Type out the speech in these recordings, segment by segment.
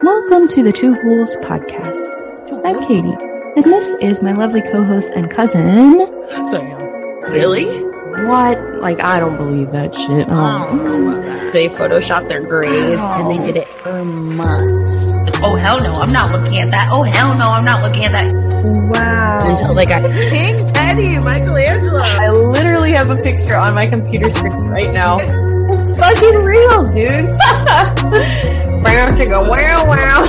Welcome to the Two Ghouls podcast. I'm Katie, and this is my lovely co-host and cousin. Sam. Really? What? Like, I don't believe that shit. Oh, um, I Oh, don't know. They photoshopped their grave and they did it for months Oh hell no, I'm not looking at that. Oh hell no, I'm not looking at that. wow. until they got King Eddie, Michelangelo. I literally have a picture on my computer screen right now. It's fucking real, dude. To go wow wow.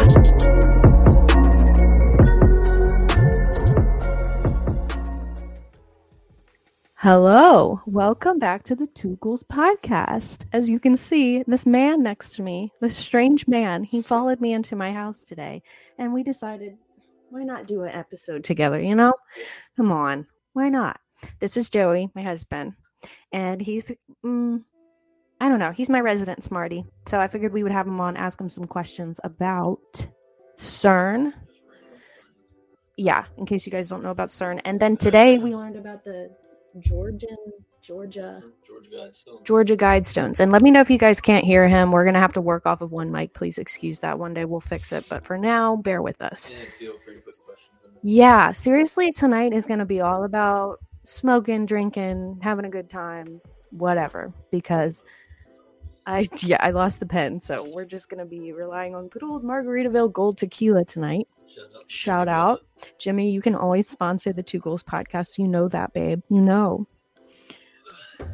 Hello, welcome back to the Two Ghouls podcast. As you can see, this man next to me, this strange man, he followed me into my house today, and we decided, why not do an episode together? You know, come on, why not? This is Joey, my husband, and he's, mm, I don't know, he's my resident smarty. So I figured we would have him on, ask him some questions about CERN. Yeah, in case you guys don't know about CERN, and then today we learned about the Georgian Georgia George Guidestone. Georgia Guidestones. And let me know if you guys can't hear him. We're gonna have to work off of one mic. Please excuse that. One day we'll fix it. But for now, bear with us. And feel free to put questions in. Yeah, seriously, tonight is gonna be all about smoking, drinking, having a good time, whatever. Because I yeah, I lost the pen, so we're just gonna be relying on good old Margaritaville Gold Tequila tonight. Shout out. Jimmy, you can always sponsor the Two Ghouls podcast. You know that, babe. You know.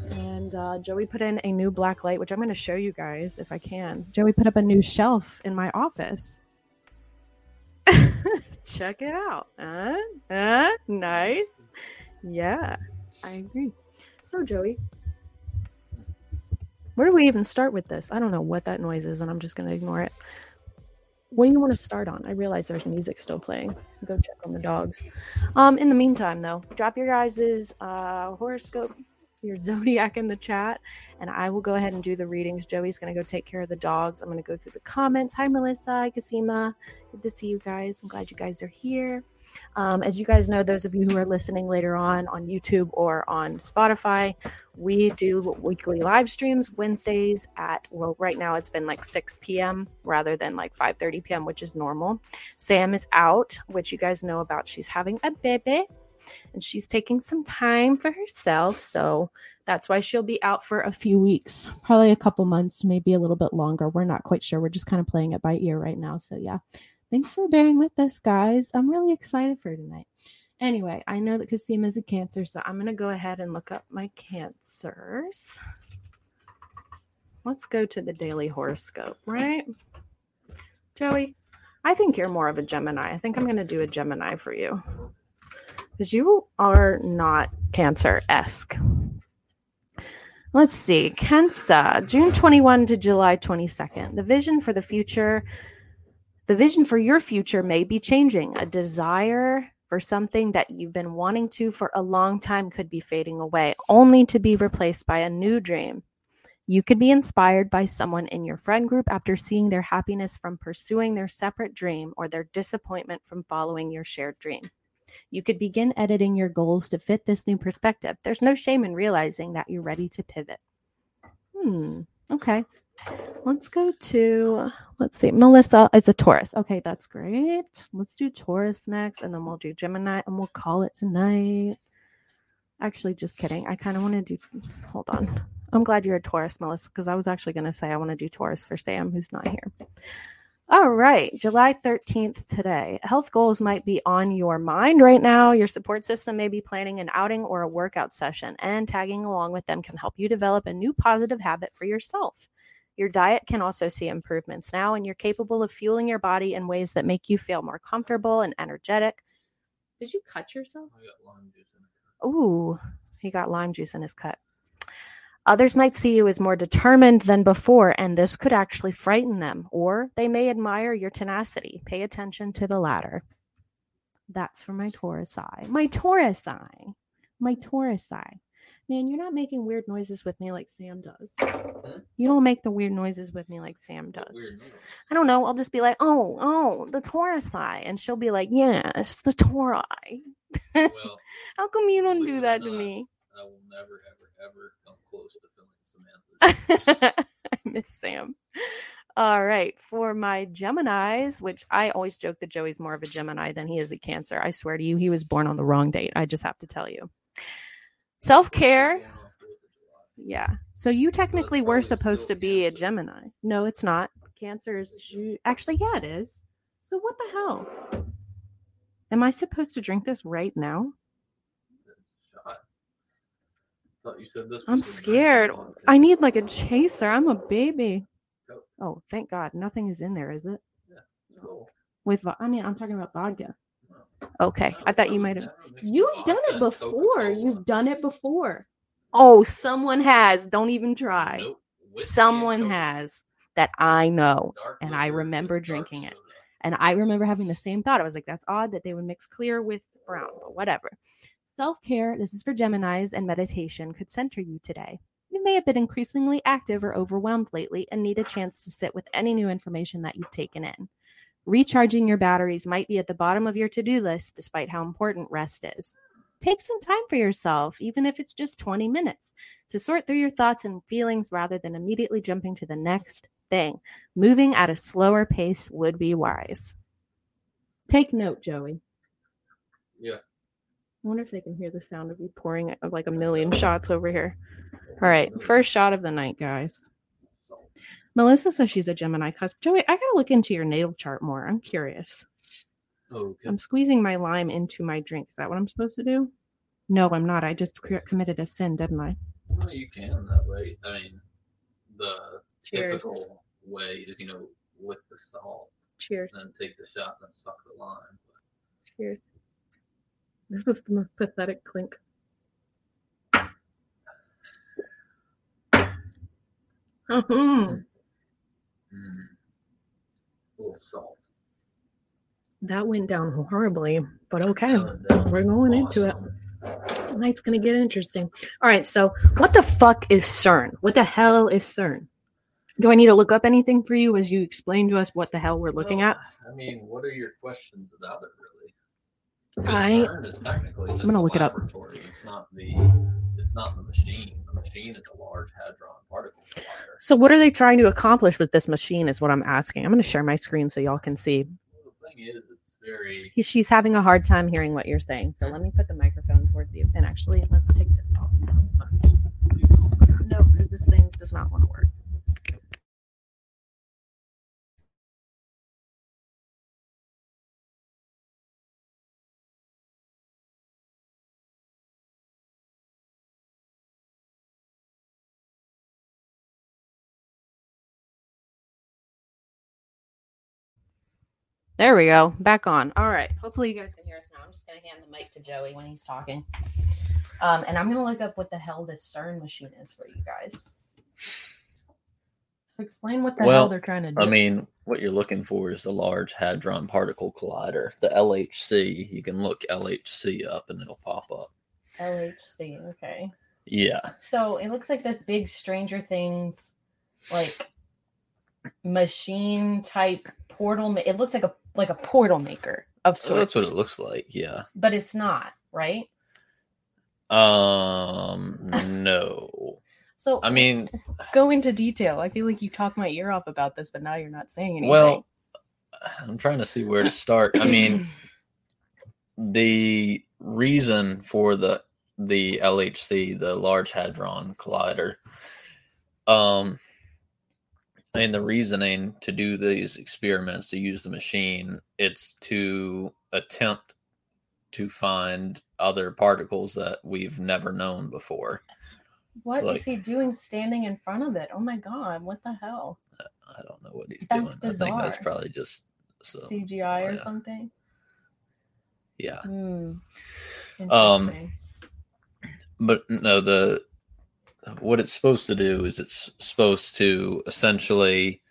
And uh, Joey put in a new black light, which I'm going to show you guys if I can. Joey put up a new shelf in my office. Check it out. Huh? Huh? Nice. Yeah, I agree. So, Joey, where do we even start with this? I don't know what that noise is, and I'm just going to ignore it. What do you want to start on? I realize there's music still playing. Go check on the dogs. Um, in the meantime, though, drop your guys' uh, horoscope, your zodiac in the chat, and I will go ahead and do the readings. Joey's going to go take care of the dogs. I'm going to go through the comments. Hi, Melissa. Hi, Kasima. Good to see you guys. I'm glad you guys are here. Um, as you guys know, those of you who are listening later on on YouTube or on Spotify, we do weekly live streams Wednesdays at well, right now it's been like 6 p.m. rather than like 5:30 p.m., which is normal. Sam is out, which you guys know about. She's having a baby and she's taking some time for herself. So that's why she'll be out for a few weeks, probably a couple months, maybe a little bit longer. We're not quite sure. We're just kind of playing it by ear right now. So yeah, thanks for bearing with us, guys. I'm really excited for tonight. Anyway, I know that Kasima is a cancer, so I'm going to go ahead and look up my cancers. Let's go to the daily horoscope, right? Joey, I think you're more of a Gemini. I think I'm going to do a Gemini for you because you are not Cancer esque. Let's see. Cancer, June 21 to July 22nd. The vision for the future, the vision for your future may be changing. A desire for something that you've been wanting to for a long time could be fading away, only to be replaced by a new dream. You could be inspired by someone in your friend group after seeing their happiness from pursuing their separate dream or their disappointment from following your shared dream. You could begin editing your goals to fit this new perspective. There's no shame in realizing that you're ready to pivot. Hmm. Okay. Let's go to, let's see, Melissa is a Taurus. Okay, that's great. Let's do Taurus next, and then we'll do Gemini, and we'll call it tonight. Actually, just kidding. I kind of want to do, hold on. I'm glad you're a Taurus, Melissa, because I was actually going to say I want to do Taurus for Sam, who's not here. All right, July 13th today. Health goals might be on your mind right now. Your support system may be planning an outing or a workout session, and tagging along with them can help you develop a new positive habit for yourself. Your diet can also see improvements now, and you're capable of fueling your body in ways that make you feel more comfortable and energetic. Did you cut yourself? I got lime juice in it. Ooh, he got lime juice in his cut. Others might see you as more determined than before, and this could actually frighten them, or they may admire your tenacity. Pay attention to the latter. That's for my Taurus eye. My Taurus eye. My Taurus eye. Man, you're not making weird noises with me like Sam does. You don't make the weird noises with me like Sam does. I don't know. I'll just be like, oh, oh, the Taurus eye. And she'll be like, yes, the Taurus eye. Well, How come you don't do that to me? I will never, ever, ever come close to filming Samantha. I miss Sam. All right, for my Geminis, which I always joke that Joey's more of a Gemini than he is a Cancer. I swear to you, he was born on the wrong date. I just have to tell you. Self care. Born on Fourth of July. Yeah. So you technically were supposed to be a Gemini. No, it's not. Cancer is Ju- actually, yeah, it is. So what the hell? Am I supposed to drink this right now? Shot. Thought you said this. I'm scared. I need like a chaser. I'm a baby. Oh, thank God. Nothing is in there, is it? With vo- I mean, I'm talking about vodka. Okay. I thought you might have. You've done it before. You've done it before. Oh, someone has. Don't even try. Nope. Whiskey and Someone has that I know. And I remember drinking it. And I remember having the same thought. I was like, that's odd that they would mix clear with brown, but whatever. Self care, this is for Geminis, and meditation could center you today. You may have been increasingly active or overwhelmed lately and need a chance to sit with any new information that you've taken in. Recharging your batteries might be at the bottom of your to do list, despite how important rest is. Take some time for yourself, even if it's just 20 minutes, to sort through your thoughts and feelings rather than immediately jumping to the next thing. Moving at a slower pace would be wise. Take note, Joey. Yeah. I wonder if they can hear the sound of you pouring uh, like a million shots over here. All right, first shot of the night, guys. Melissa says she's a Gemini cusp. Joey, I gotta look into your natal chart more. I'm curious. Okay. I'm squeezing my lime into my drink. Is that what I'm supposed to do? No, I'm not. I just committed a sin, didn't I? Well, you can that way. I mean, the Cheers. typical way is, you know, with the salt, Cheers. then take the shot and then suck the lime. Cheers. This was the most pathetic clink. Mm. A little salt. That went down horribly, but okay. We're going into it. Tonight's gonna get interesting. All right, so what the fuck is CERN? What the hell is CERN? Do I need to look up anything for you as you explain to us what the hell we're looking Well, at? I mean, what are your questions about it, really? I- CERN is technically just gonna look it up. It's not the. It's not the machine. The machine is a large hadron particle collider. So, what are they trying to accomplish with this machine? Is what I'm asking. I'm going to share my screen so y'all can see. Well, the thing is, it's very. She's having a hard time hearing what you're saying. So, let me put the microphone towards you. And actually, let's take this off. No, because this thing does not want to work. There we go. Back on. All right. Hopefully you guys can hear us now. I'm just gonna hand the mic to Joey when he's talking. Um, and I'm gonna look up what the hell this CERN machine is for you guys. Explain what the hell they're trying to do. I mean, what you're looking for is the Large Hadron Particle Collider, the LHC. You can look LHC up and it'll pop up. LHC. Okay. Yeah. So it looks like this big Stranger Things, like machine type portal. It looks like a like a portal maker of So sorts. that's what it looks like. Yeah. but it's not right. Um, no. So I mean, go into detail. I feel like you talked my ear off about this, but now you're not saying anything. well, I'm trying to see where to start. I mean, the reason for the the LHC, the Large Hadron Collider, um, and the reasoning to do these experiments to use the machine, it's to attempt to find other particles that we've never known before. what is like- he doing standing in front of it? Oh my god, what the hell? I don't know what he's That's doing. I think that's probably just so. CGI or something? Yeah. Hmm. Um, but no the what it's supposed to do is it's supposed to essentially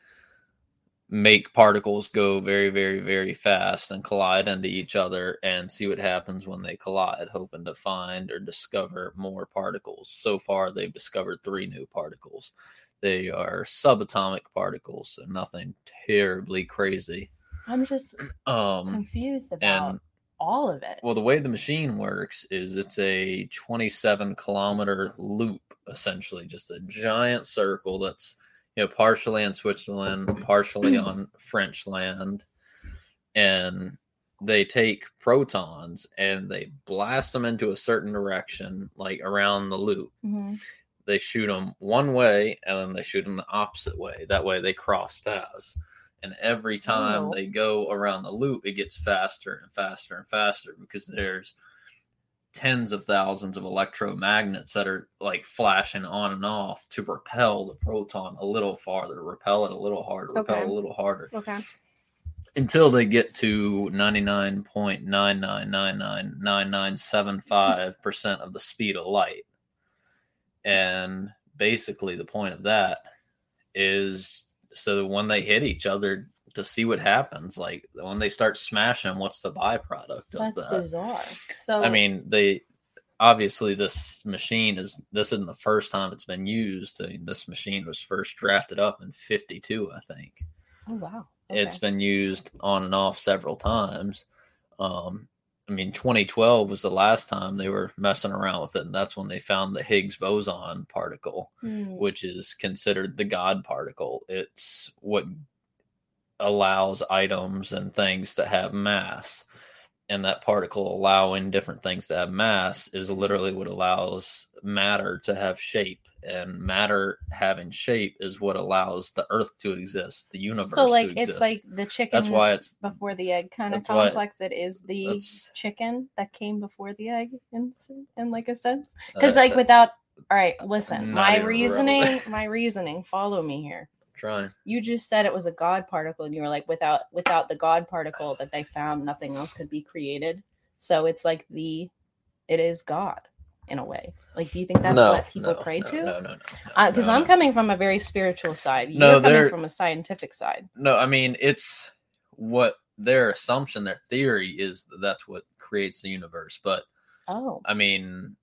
make particles go very very very fast and collide into each other and see what happens when they collide hoping to find or discover more particles. So far they've discovered three new particles. They are subatomic particles so nothing terribly crazy. I'm just um confused about all of it. well, the way the machine works is it's a 27 kilometer loop, essentially, just a giant circle that's you know, partially in Switzerland, partially on French land, and they take protons and they blast them into a certain direction, like around the loop. Mhm. They shoot them one way and then they shoot them the opposite way. That way they cross paths. And every time Oh. they go around the loop, it gets faster and faster and faster because there's tens of thousands of electromagnets that are like flashing on and off to repel the proton a little farther, repel it a little harder, repel Okay. a little harder Okay. until they get to 99.9999975% of the speed of light. And basically, the point of that is so when they hit each other to see what happens, like when they start smashing, what's the byproduct of that? That's bizarre. So I mean, they obviously this machine is this isn't the first time it's been used. I mean, this machine was first drafted up in 52, I think oh wow. it's Okay. been used on and off several times. Um, I mean, 2012 was the last time they were messing around with it, and that's when they found the Higgs boson particle, Hmm. which is considered the God particle. It's what allows items and things to have mass. And that particle allowing different things to have mass is literally what allows matter to have shape. And matter having shape is what allows the earth to exist, the universe So like it's like the chicken that's why it's before the egg kind of complex. It is the chicken that came before the egg in in like a sense. Because uh, like without all right, listen, my reasoning, my reasoning, follow me here. trying. You just said it was a God particle, and you were like, without without the God particle that they found, nothing else could be created. So it's like the, it is God in a way. Like, do you think that's no, what people no, pray no, to? No, no, no. Uh, because no, I'm coming from a very spiritual side. You're No, coming from a scientific side. No, I mean it's what their assumption, their theory is that that's what creates the universe. But Oh, I mean,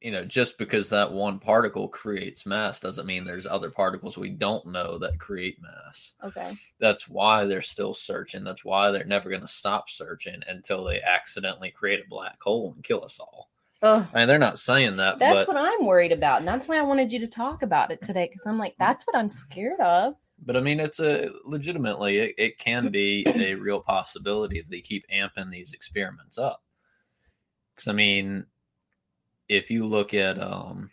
you know, just because that one particle creates mass doesn't mean there's other particles we don't know that create mass. okay. That's why they're still searching. That's why they're never going to stop searching until they accidentally create a black hole and kill us all. Ugh. I mean, they're not saying that, That's but what I'm worried about, and that's why I wanted you to talk about it today. Because I'm like, that's what I'm scared of. but I mean, it's a legitimately it, it can be a real possibility if they keep amping these experiments up. Because I mean, if you look at um,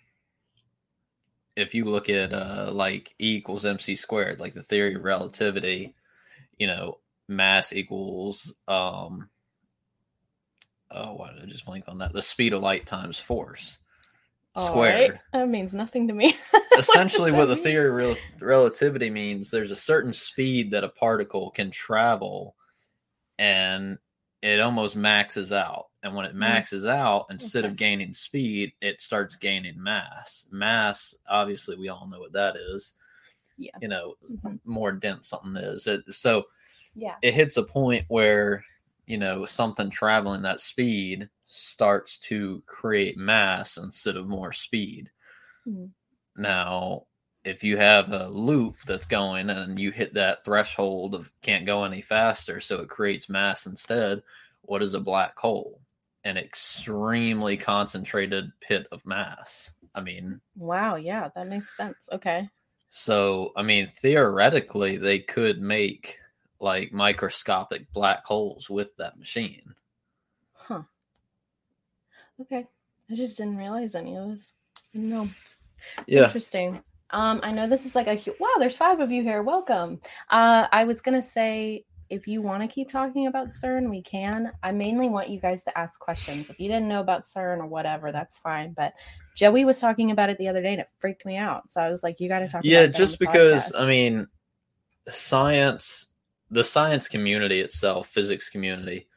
if you look at uh, like E equals mc squared, like the theory of relativity, you know, mass equals um, oh, why did I just blank on that? The speed of light times force All squared right. That means nothing to me. essentially does what the mean? theory of rel- relativity means there's a certain speed that a particle can travel and it almost maxes out and when it maxes out instead Mm. Okay. of gaining speed it starts gaining mass mass obviously we all know what that is Yeah. you know Mhm. more dense something is it so Yeah. it hits a point where you know something traveling that speed starts to create mass instead of more speed Mhm. now if you have a loop that's going and you hit that threshold of can't go any faster so it creates mass instead what is a black hole an extremely concentrated pit of mass i mean Wow. Yeah, that makes sense. Okay. so, I mean, theoretically, they could make like microscopic black holes with that machine. Huh. Okay. I just didn't realize any of this. Didn't. Yeah. Interesting. Um, I know this is like a hu- wow. There's five of you here. Welcome. Uh, I was gonna say if you want to keep talking about CERN, we can. I mainly want you guys to ask questions. If you didn't know about CERN or whatever, that's fine. But Joey was talking about it the other day, and it freaked me out. So I was like, you got to talk. Yeah, just because, podcast. I mean, science, the science community itself, physics community,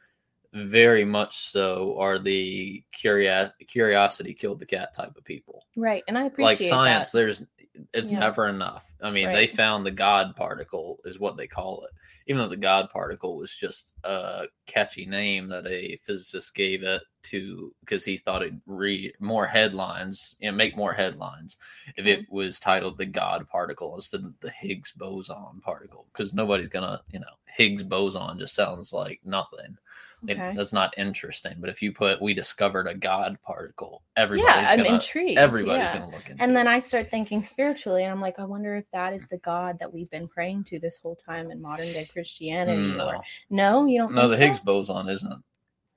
very much so are the curio- curiosity killed the cat type of people. right, and I appreciate that. like science, that. there's it's Yeah. never enough. I mean, they found the God particle is what they call it. Even though the God particle was just a catchy name that a physicist gave it to because he thought it'd read more headlines, you know, make more headlines if it mm-hmm. was titled the God particle instead of the Higgs boson particle. Because nobody's gonna, you know, Higgs boson just sounds like nothing. It- that's not interesting. But if you put we discovered a God particle, everybody's yeah, I'm gonna intrigued. everybody's yeah. gonna look into And it. then I start thinking spiritually, and I'm like, I wonder if that is the God that we've been praying to this whole time in modern day Christianity. No. Or no, you don't. No, the so? Higgs boson isn't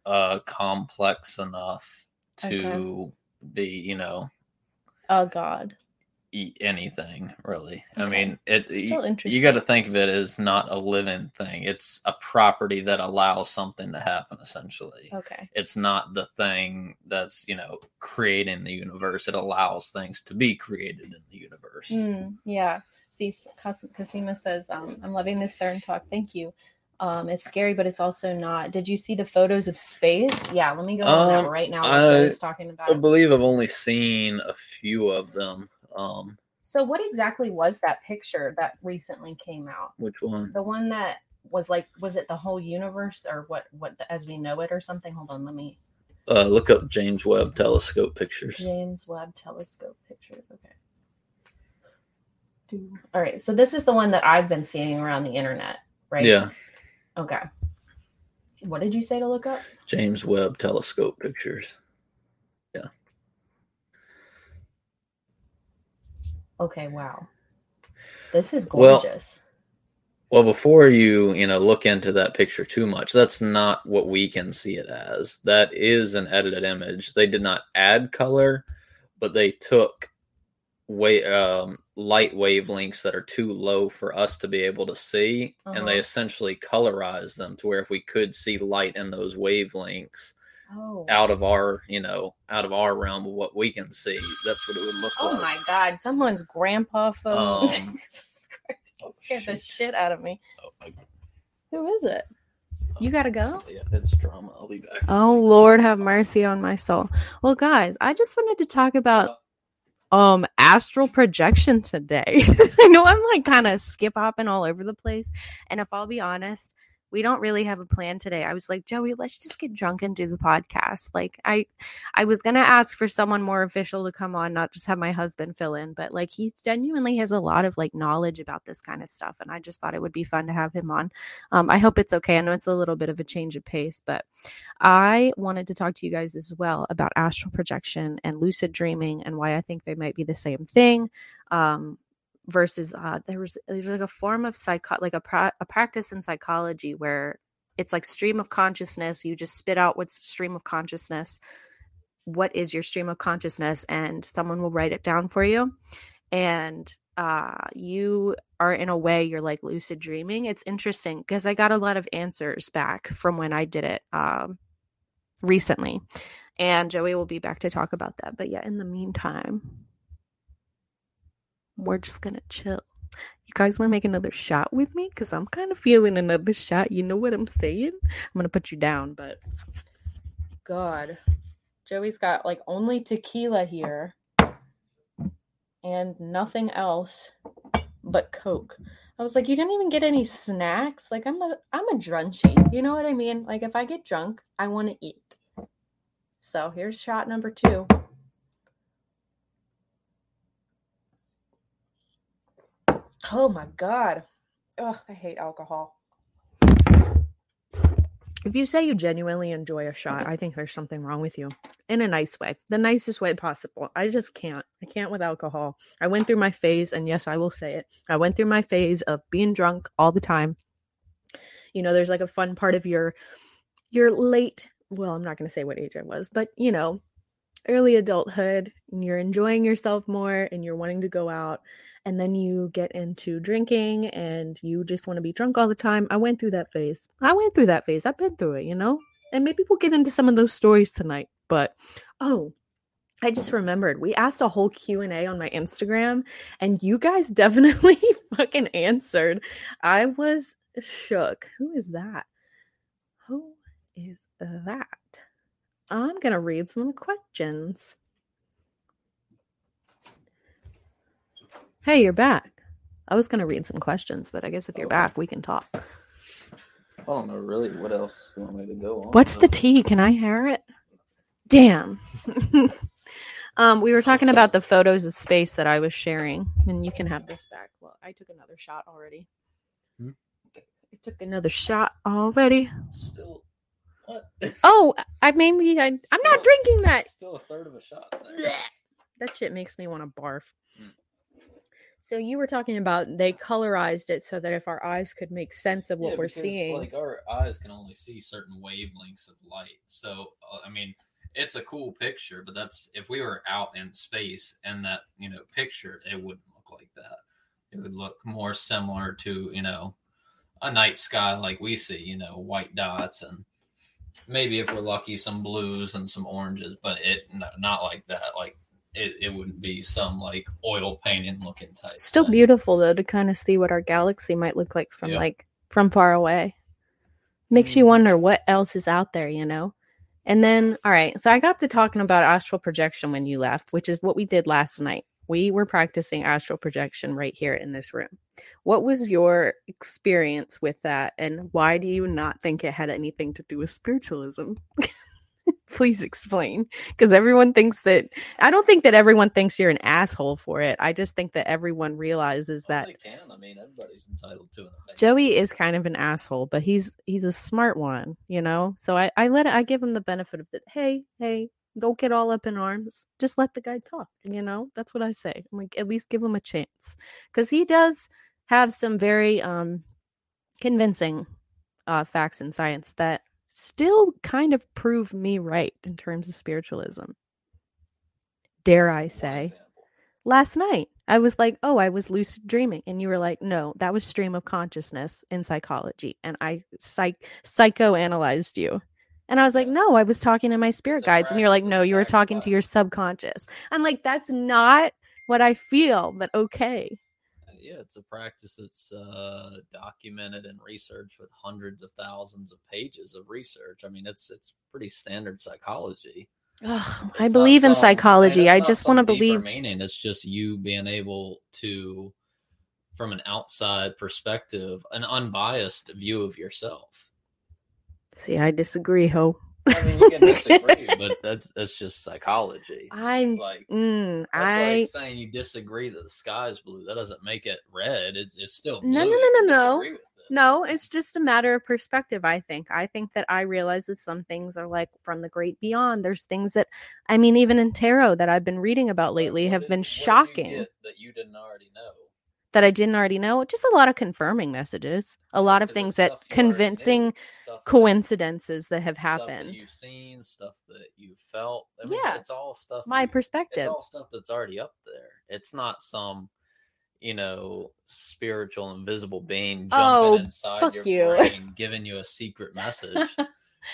uh complex enough to be, you know, a God. Eat anything really. I mean, it Still you, got to think of it as not a living thing. It's a property that allows something to happen essentially. Okay. It's not the thing that's, you know, creating the universe. It allows things to be created in the universe. Mm, yeah. See, Kasima says, um, "I'm loving this CERN talk. Thank you. Um, it's scary, but it's also not. Did you see the photos of space? Yeah, let me go on Um, that right now. I- Joe's talking about. I believe I've only seen a few of them. Um, So, what exactly was that picture that recently came out? which one? The one that was like, was it the whole universe or what? What as we know it or something? Hold on, let me. Uh, look up James Webb Telescope pictures. James Webb Telescope pictures. Okay. All right. So this is the one that I've been seeing around the internet, right? Yeah, Okay. What did you say to look up? James Webb Telescope pictures. Okay. Wow. This is gorgeous. Well, before you, you know, look into that picture too much, that's not what we can see it as. That is an edited image. They did not add color, but they took way um, light wavelengths that are too low for us to be able to see, and they Uh-huh. essentially colorized them to where if we could see light in those wavelengths oh. out of our, you know, out of our realm of what we can see, that's what it would look Oh like. Oh my God! Someone's grandpa phone. Um, Jesus oh, scared the shit out of me. Oh, Who is it? You gotta go. yeah, it's drama. I'll be back. Oh Lord, have mercy on my soul. Well, guys, I just wanted to talk about um astral projection today. I know I'm like kind of skip hopping all over the place, and if I'll be honest, we don't really have a plan today. I was like, Joey, let's just get drunk and do the podcast. Like I I was going to ask for someone more official to come on, not just have my husband fill in, but like he genuinely has a lot of like knowledge about this kind of stuff and I just thought it would be fun to have him on. Um I hope it's okay. I know it's a little bit of a change of pace, but I wanted to talk to you guys as well about astral projection and lucid dreaming and why I think they might be the same thing. Um, versus uh, there was there's like a form of psycho like a pra- a practice in psychology where it's like stream of consciousness. You just spit out what's stream of consciousness. What is your stream of consciousness? And someone will write it down for you. And uh you are in a way you're like lucid dreaming it's interesting because i got a lot of answers back from when i did it um recently and joey will be back to talk about that but yeah in the meantime we're just gonna chill you guys want to make another shot with me because i'm kind of feeling another shot you know what i'm saying i'm gonna put you down but God, Joey's got like only tequila here and nothing else but Coke. I was like, you didn't even get any snacks. Like I'm a I'm a drunchy. You know what I mean? Like if I get drunk, I want to eat. So here's shot number two. Oh my god. Oh, I hate alcohol. if you say you genuinely enjoy a shot i think there's something wrong with you in a nice way the nicest way possible i just can't i can't with alcohol i went through my phase and yes i will say it i went through my phase of being drunk all the time you know there's like a fun part of your your late well i'm not going to say what age i was but you know early adulthood and you're enjoying yourself more and you're wanting to go out and then you get into drinking and you just want to be drunk all the time. I went through that phase. I went through that phase. I've been through it you know? And maybe we'll get into some of those stories tonight but oh i just remembered. We asked a whole q&a on my instagram and you guys definitely fucking answered. I was shook. Who is that? Who is that? I'm gonna read some of the questions Hey, you're back. I was going to read some questions, but I guess if you're Okay. back, we can talk. I don't know really what else you want me to go on. What's the tea? Can I hear it? Damn. um, we were talking about the photos of space that I was sharing, and you can have this back. Well, I took another shot already. Hmm? I took another shot already. Still, what? Oh, I maybe I, I'm not drinking that. Still a third of a shot. there. That shit makes me want to barf. Mm. So you were talking about they colorized it so that if our eyes could make sense of what Yeah, we're because, seeing. Like our eyes can only see certain wavelengths of light. So uh, I mean, it's a cool picture, but that's if we were out in space and that you know picture, it wouldn't look like that. It would look more similar to you know a night sky like we see, you know, white dots and maybe if we're lucky, some blues and some oranges, but it not like that. Like it, it wouldn't be some like oil painting looking type. Still thing. beautiful though to kind of see what our galaxy might look like from Yeah. like from far away. Makes you Mhm. wonder what else is out there, you know? And then all right, so I got to talking about astral projection when you left, which is what we did last night. We were practicing astral projection right here in this room. What was your experience with that and why do you not think it had anything to do with spiritualism? Please explain because everyone thinks that I don't think that everyone thinks you're an asshole for it. I just think that everyone realizes Well, that can. I mean, everybody's entitled to an. Joey is kind of an asshole, but he's he's a smart one, you know. So I I let it, I give him the benefit of that. Hey, hey, don't get all up in arms. Just let the guy talk. You know, that's what I say. I'm like, at least give him a chance because he does have some very um convincing uh facts and science that still kind of prove me right in terms of spiritualism. Dare I say? last night i was like oh i was lucid dreaming and you were like no that was stream of consciousness in psychology and i psych psychoanalyzed you. And i was like no i was talking to my spirit guides and you're like no you were talking to your subconscious. I'm like that's not what i feel but okay Yeah, it's a practice that's uh, documented and researched with hundreds of thousands of pages of research. I mean, it's it's pretty standard psychology. I believe in some- psychology i just want to believe meaning. It's just you being able to, from an outside perspective, an unbiased view of yourself. see i disagree ho I mean, you can disagree, but that's that's just psychology. i'm Like mm, That's i like saying you disagree that the sky is blue. That doesn't make it red. It's, it's still blue. No, no, no, no, no. disagree with it. No, it's just a matter of perspective, I think. I think that I realize that some things are like from the great beyond. There's things that I mean even in tarot that I've been reading about lately what have been you shocking get that you didn't already know. That I didn't already know. Just a lot of confirming messages, a lot of things that stuff you already knew? convincing coincidences that have stuff that happened. you've seen, stuff that you felt. I mean, Yeah. it's all stuff. My you- perspective. It's all stuff that's already up there. It's not some, you know, spiritual invisible being jumping Oh, inside your you. brain, giving you a secret message.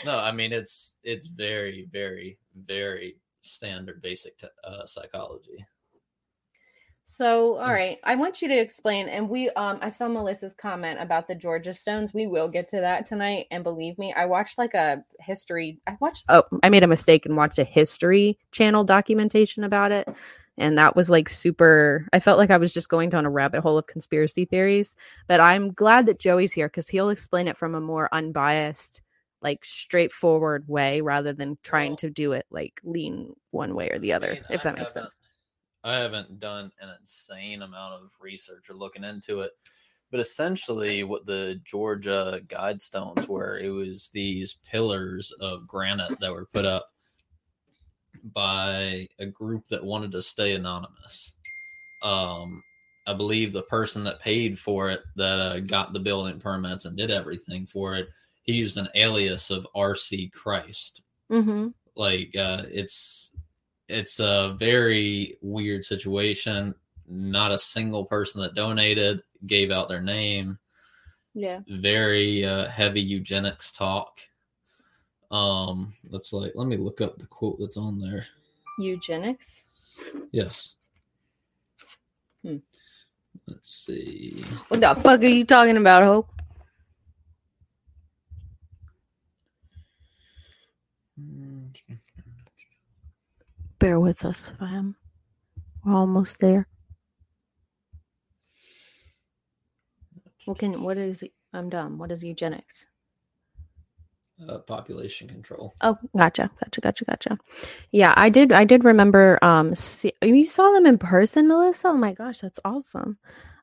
no, I mean it's it's very, very, very standard basic t- uh, psychology. So, all right, I want you to explain. And we, um, I saw Melissa's comment about the Georgia Stones. We will get to that tonight. And believe me, I watched like a history. I watched. Oh, I made a mistake and watched a History Channel documentation about it, and that was like super. I felt like I was just going down a rabbit hole of conspiracy theories. But I'm glad that Joey's here because he'll explain it from a more unbiased, like straightforward way, rather than trying to do it like lean one way or the other. I mean, if that makes sense. I haven't done an insane amount of research or looking into it, but essentially, what the Georgia Guidestones were, it was these pillars of granite that were put up by a group that wanted to stay anonymous. Um, I believe the person that paid for it, that uh, got the building permits and did everything for it, he used an alias of R.C. Christ Mm-hmm. like uh it's it's a very weird situation not a single person that donated gave out their name Yeah. very uh heavy eugenics talk um let's like let me look up the quote that's on there Eugenics. yes Hmm. let's see What the fuck are you talking about, Hope? Bear with us, fam. We're almost there. What can what is I'm dumb. What is eugenics? uh, population control. Oh, gotcha, gotcha, gotcha, gotcha. Yeah, I did. I did remember. Um, see, you saw them in person, Melissa. Oh my gosh, that's awesome.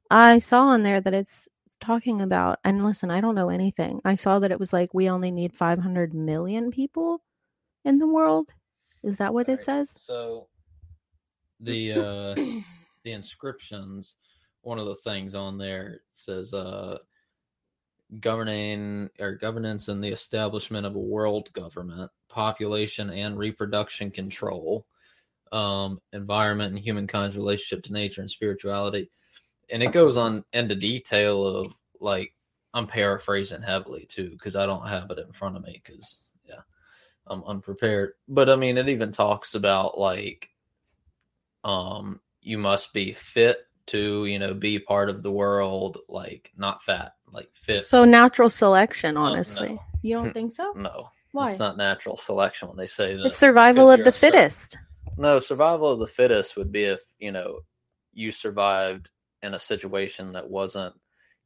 I saw on there that it's it's talking about. And listen, I don't know anything. I saw that it was like we only need 500 million people in the world. Is that what it says? So the uh the inscriptions, one of the things on there says uh governing or governance and the establishment of a world government, population and reproduction control, um, environment and humankind's relationship to nature and spirituality. And it goes on into detail of like I'm paraphrasing heavily too because I don't have it in front of me because I'm unprepared. But I mean, it even talks about like um you must be fit to you know be part of the world like not fat like fit So natural selection, honestly. no. You don't think so? no Why? it's not natural selection when they say that It's survival of the fittest. no survival of the fittest would be if you know you survived in a situation that wasn't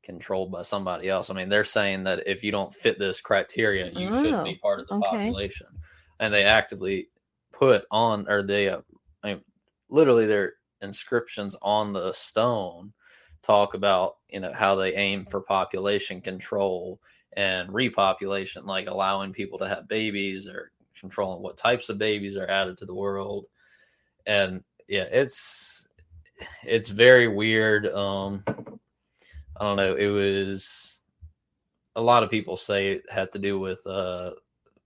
controlled by somebody else. I mean they're saying that if you don't fit this criteria you shouldn't be Oh, part of the okay. population. And they actively put on or they uh, I mean, literally their inscriptions on the stone talk about you know how they aim for population control and repopulation like allowing people to have babies or controlling what types of babies are added to the world. And yeah it's it's very weird um i don't know it was a lot of people say it had to do with uh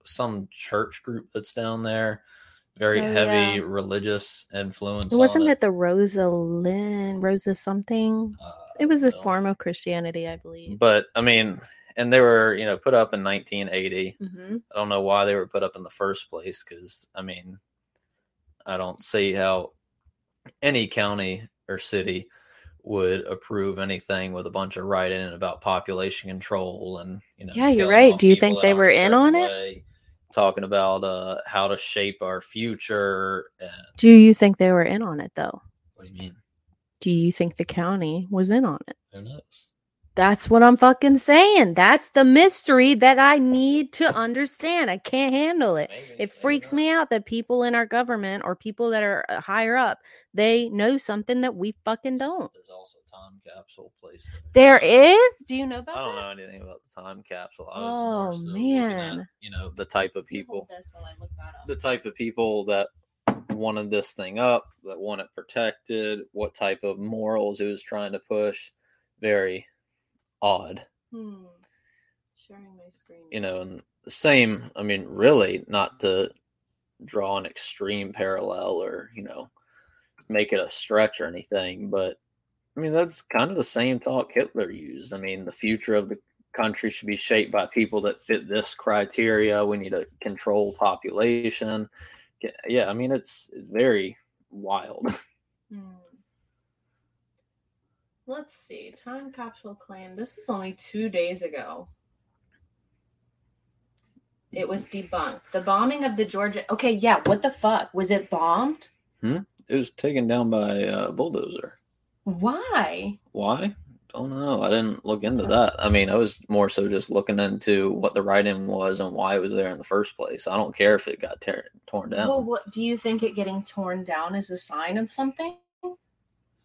some church group that's down there very Oh, heavy yeah. religious influence Wasn't on it the Rosalind, Rosa something? Uh, It was a no. form of Christianity, I believe. but i mean and they were you know put up in 1980 hmm I don't know why they were put up in the first place because I mean, I don't see how any county or city would approve anything with a bunch of writing about population control and you know. Yeah, you're right. Do you think they were in on it? way, Talking about uh, how to shape our future and Do you think they were in on it, though? what do you mean? Do you think the county was in on it? Who knows? That's what I'm fucking saying. That's the mystery that I need to understand. I can't handle it. Maybe, It freaks not. me out that people in our government or people that are uh, higher up, they know something that we fucking don't. There's also time capsule place. There is? Do you know about I don't that? know anything about the time capsule. I was Oh, more so looking at, man. you know, the type of You hold people, this while I look that up. the type of people that wanted this thing up, that want it protected, what type of morals it was trying to push. Very odd, Hmm. Sharing my screen. you know, and same, I mean, really, not to draw an extreme parallel or, you know, make it a stretch or anything, but I mean, that's kind of the same talk Hitler used. I mean, the future of the country should be shaped by people that fit this criteria. We need to control population. Yeah, Yeah, I mean, it's, it's very wild. Hmm. Let's see. Time capsule claim. This was only two days ago. It was debunked. The bombing of the Georgia. Okay, yeah. What the fuck? Was it bombed? Hmm? It was taken down by a bulldozer. Why? Why? Don't know. I didn't look into that. I mean, I was more so just looking into what the writing was and why it was there in the first place. I don't care if it got tear- torn down. Well, what do you think it getting torn down is a sign of something?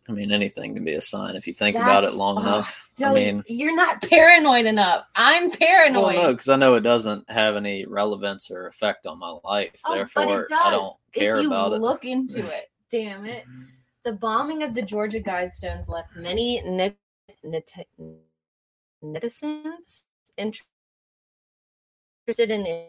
I mean, anything can be a sign if you think about it long ugh, enough. I mean, you're not paranoid enough. I'm paranoid. well, no, because I know it doesn't have any relevance or effect on my life. Oh, Therefore, but it does. I don't care if you about it. look into it. Damn it. The bombing of the Georgia Guidestones left many net, net, netizens interested in the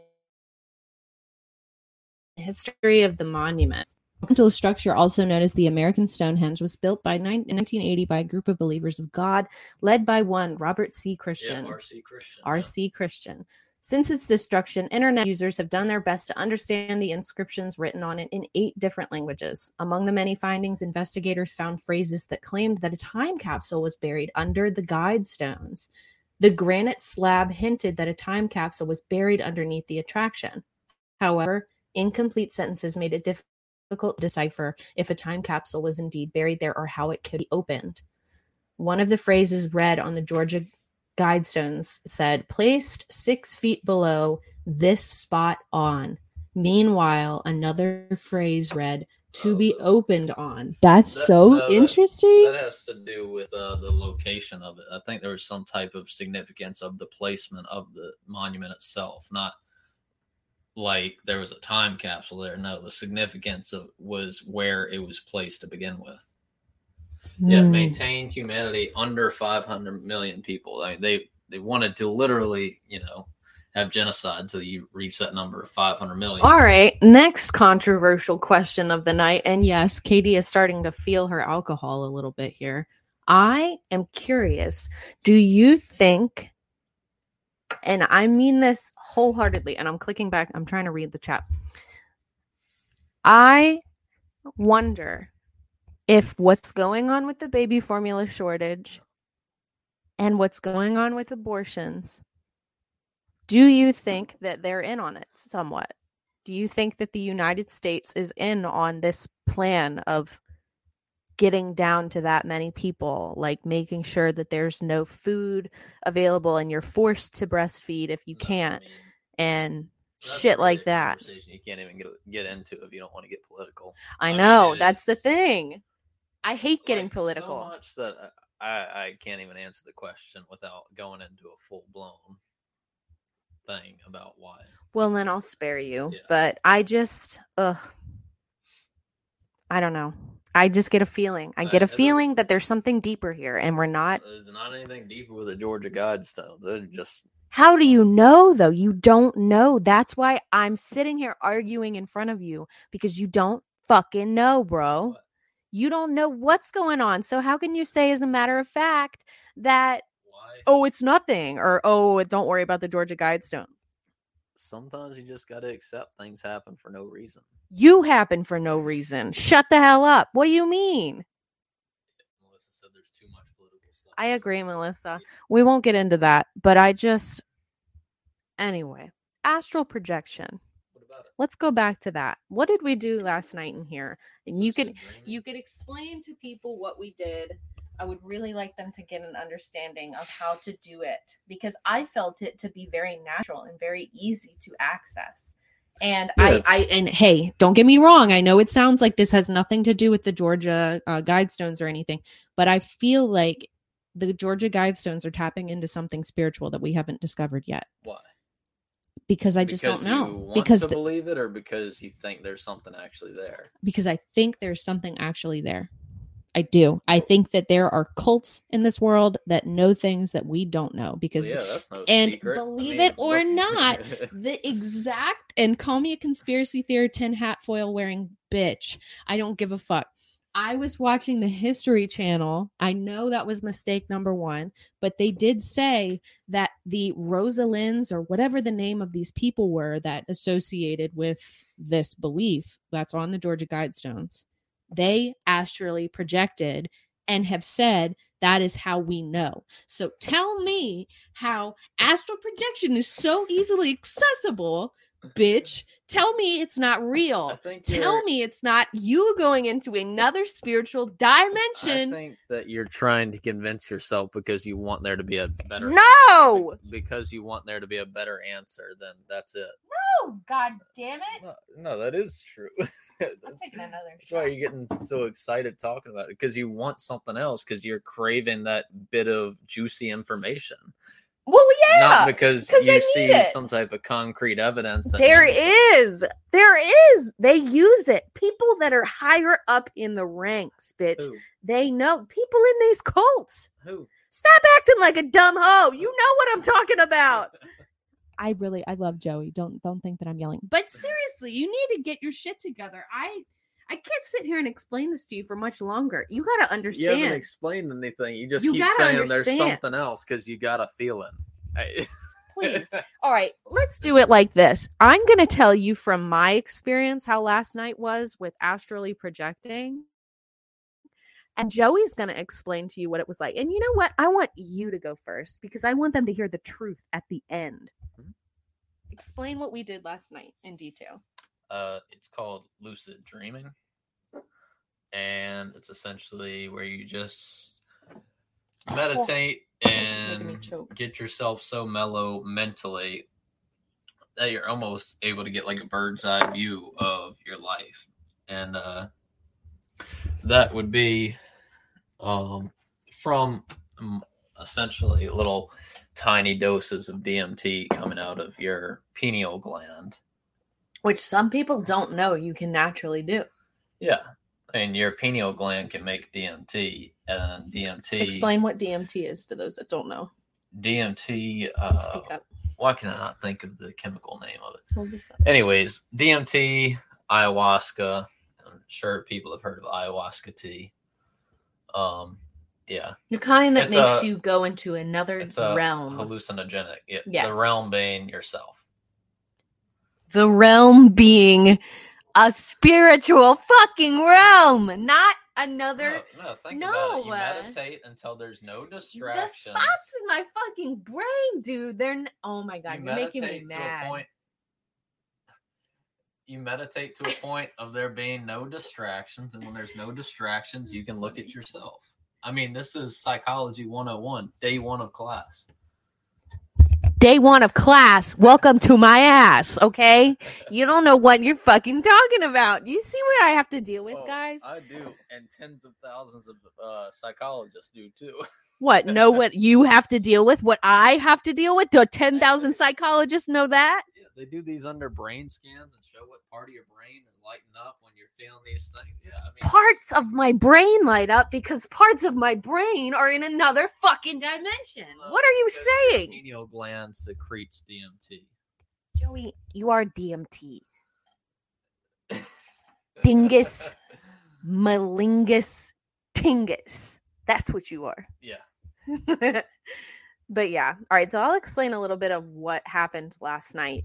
history of the monument. The structure, also known as the American Stonehenge, was built by in 1980 by a group of believers of God, led by one Robert C. Yeah, Christian. RC Christian. yeah. RC Christian. Since its destruction, internet users have done their best to understand the inscriptions written on it in eight different languages. Among the many findings, investigators found phrases that claimed that a time capsule was buried under the guide stones. The granite slab hinted that a time capsule was buried underneath the attraction. However, incomplete sentences made it difficult to decipher if a time capsule was indeed buried there or how it could be opened. One of the phrases read on the Georgia Guidestones said, placed six feet below this spot on. Meanwhile, another phrase read, to Oh, be opened on. That's That- so no, that- interesting. That has to do with uh, the location of it. I think there was some type of significance of the placement of the monument itself, not like there was a time capsule there. No, the significance of was where it was placed to begin with. Yeah, Hmm. maintain humanity under 500 million people. I mean, they they wanted to literally, you know, have genocide until you reach that number of 500 million. All right. Next controversial question of the night. And yes, Katie is starting to feel her alcohol a little bit here. I am curious. Do you think, and I mean this wholeheartedly, and I'm clicking back, I'm trying to read the chat. I wonder if what's going on with the baby formula shortage and what's going on with abortions do you think that they're in on it somewhat? Do you think that the United States is in on this plan of getting down to that many people, like making sure that there's no food available and you're forced to breastfeed if you can't mean, and that's shit like that? You can't even get get into if you don't want to get political. I I mean, know, it that's the thing. I hate getting like, political. So much that I, I can't even answer the question without going into a full blown thing about why. Well, then I'll spare you. Yeah. But I just, ugh, I don't know. I just get a feeling. I get a feeling that there's something deeper here, and we're not. There's not anything deeper with the Georgia Guidestones. They're just How do you know, though? You don't know. That's why I'm sitting here arguing in front of you because you don't fucking know, bro. what? You don't know what's going on. So, how can you say, as a matter of fact, that, why. oh, it's nothing, or oh, don't worry about the Georgia Guidestone? Sometimes you just got to accept things happen for no reason. You happen for no reason. Shut the hell up. What do you mean? Melissa said there's too much political stuff. I agree, Melissa. We won't get into that, but I just anyway, astral projection. What about it? Let's go back to that. What did we do last night in here? And you could you could explain to people what we did. I would really like them to get an understanding of how to do it because I felt it to be very natural and very easy to access. And Yes. I, I and hey, don't get me wrong. I know it sounds like this has nothing to do with the Georgia uh, Guidestones or anything, but I feel like the Georgia Guidestones are tapping into something spiritual that we haven't discovered yet. Why? Because I just because don't know. You want Because to the- believe it, or because you think there's something actually there. because I think there's something actually there. I do. I think that there are cults in this world that know things that we don't know because Well, yeah, no and secret. I believe mean, it or not, the exact and call me a conspiracy theory tin hat foil wearing bitch. I don't give a fuck. I was watching the History Channel. I know that was mistake number one, but they did say that the Rosalinds or whatever the name of these people were that associated with this belief that's on the Georgia Guidestones, they astrally projected and have said that is how we know. So tell me how astral projection is so easily accessible, bitch. Tell me it's not real. Tell me it's not you going into another spiritual I dimension. think that you're trying to convince yourself because you want there to be a better No! because you want there to be a better answer. Then that's it. No, god damn it. No, no that is true. I'm taking another That's why you're getting so excited talking about it because you want something else because you're craving that bit of juicy information, Well, yeah. not because you see it. some type of concrete evidence. There is. There is. They use it. People that are higher up in the ranks, bitch. Who? They know. People in these cults. Who? Stop acting like a dumb hoe. You know what I'm talking about. I really I love Joey. Don't don't think that I'm yelling. But seriously, you need to get your shit together. I I can't sit here and explain this to you for much longer. You got to understand. You haven't explained anything. You just You keep gotta saying there's something else because you got a feeling. Hey. Please. All right, let's do it like this. I'm going to tell you from my experience how last night was with astrally projecting. And Joey's going to explain to you what it was like. And you know what? I want you to go first because I want them to hear the truth at the end. Explain what we did last night in detail. uh, it's called lucid dreaming, and it's essentially where you just meditate Oh, this is making me and get yourself so mellow mentally that you're almost able to get like a bird's eye view of your life, and uh, that would be um, from um, essentially little tiny doses of DMT coming out of your pineal gland. Which some people don't know you can naturally do. Yeah, and your pineal gland can make DMT, and DMT. Explain what DMT is to those that don't know. DMT. Uh, why can I not think of the chemical name of it? Hold this up. Anyways, DMT, ayahuasca. I'm sure people have heard of ayahuasca tea. Um, yeah, The kind that It's makes a- you go into another it's a realm. hallucinogenic. Yeah, Yes. the realm being yourself. the realm being a spiritual fucking realm, not another. No, no, think about it. You meditate until there's no distractions. The spots in my fucking brain, dude. They're. N- oh my god, you are making me meditate to a mad. point. You meditate to a point of there being no distractions, and when there's no distractions, you can look at yourself. I mean, this is psychology 101, day one of class. Day one of class. Welcome to my ass. Okay, you don't know what you're fucking talking about. You see what I have to deal with, Well, guys? I do, and tens of thousands of uh, psychologists do too. What? Know what you have to deal with? What I have to deal with? Do ten thousand psychologists know that? yeah, they do these under brain scans and show what part of your brain are lighting up when you're feeling these things. Yeah, I mean, parts of my brain light up because parts of my brain are in another fucking dimension. What are you saying? Pineal gland secretes DMT. Joey, you are DMT. Dingus. Malingus tingus. That's what you are. Yeah. but yeah. All right. So I'll explain a little bit of what happened last night.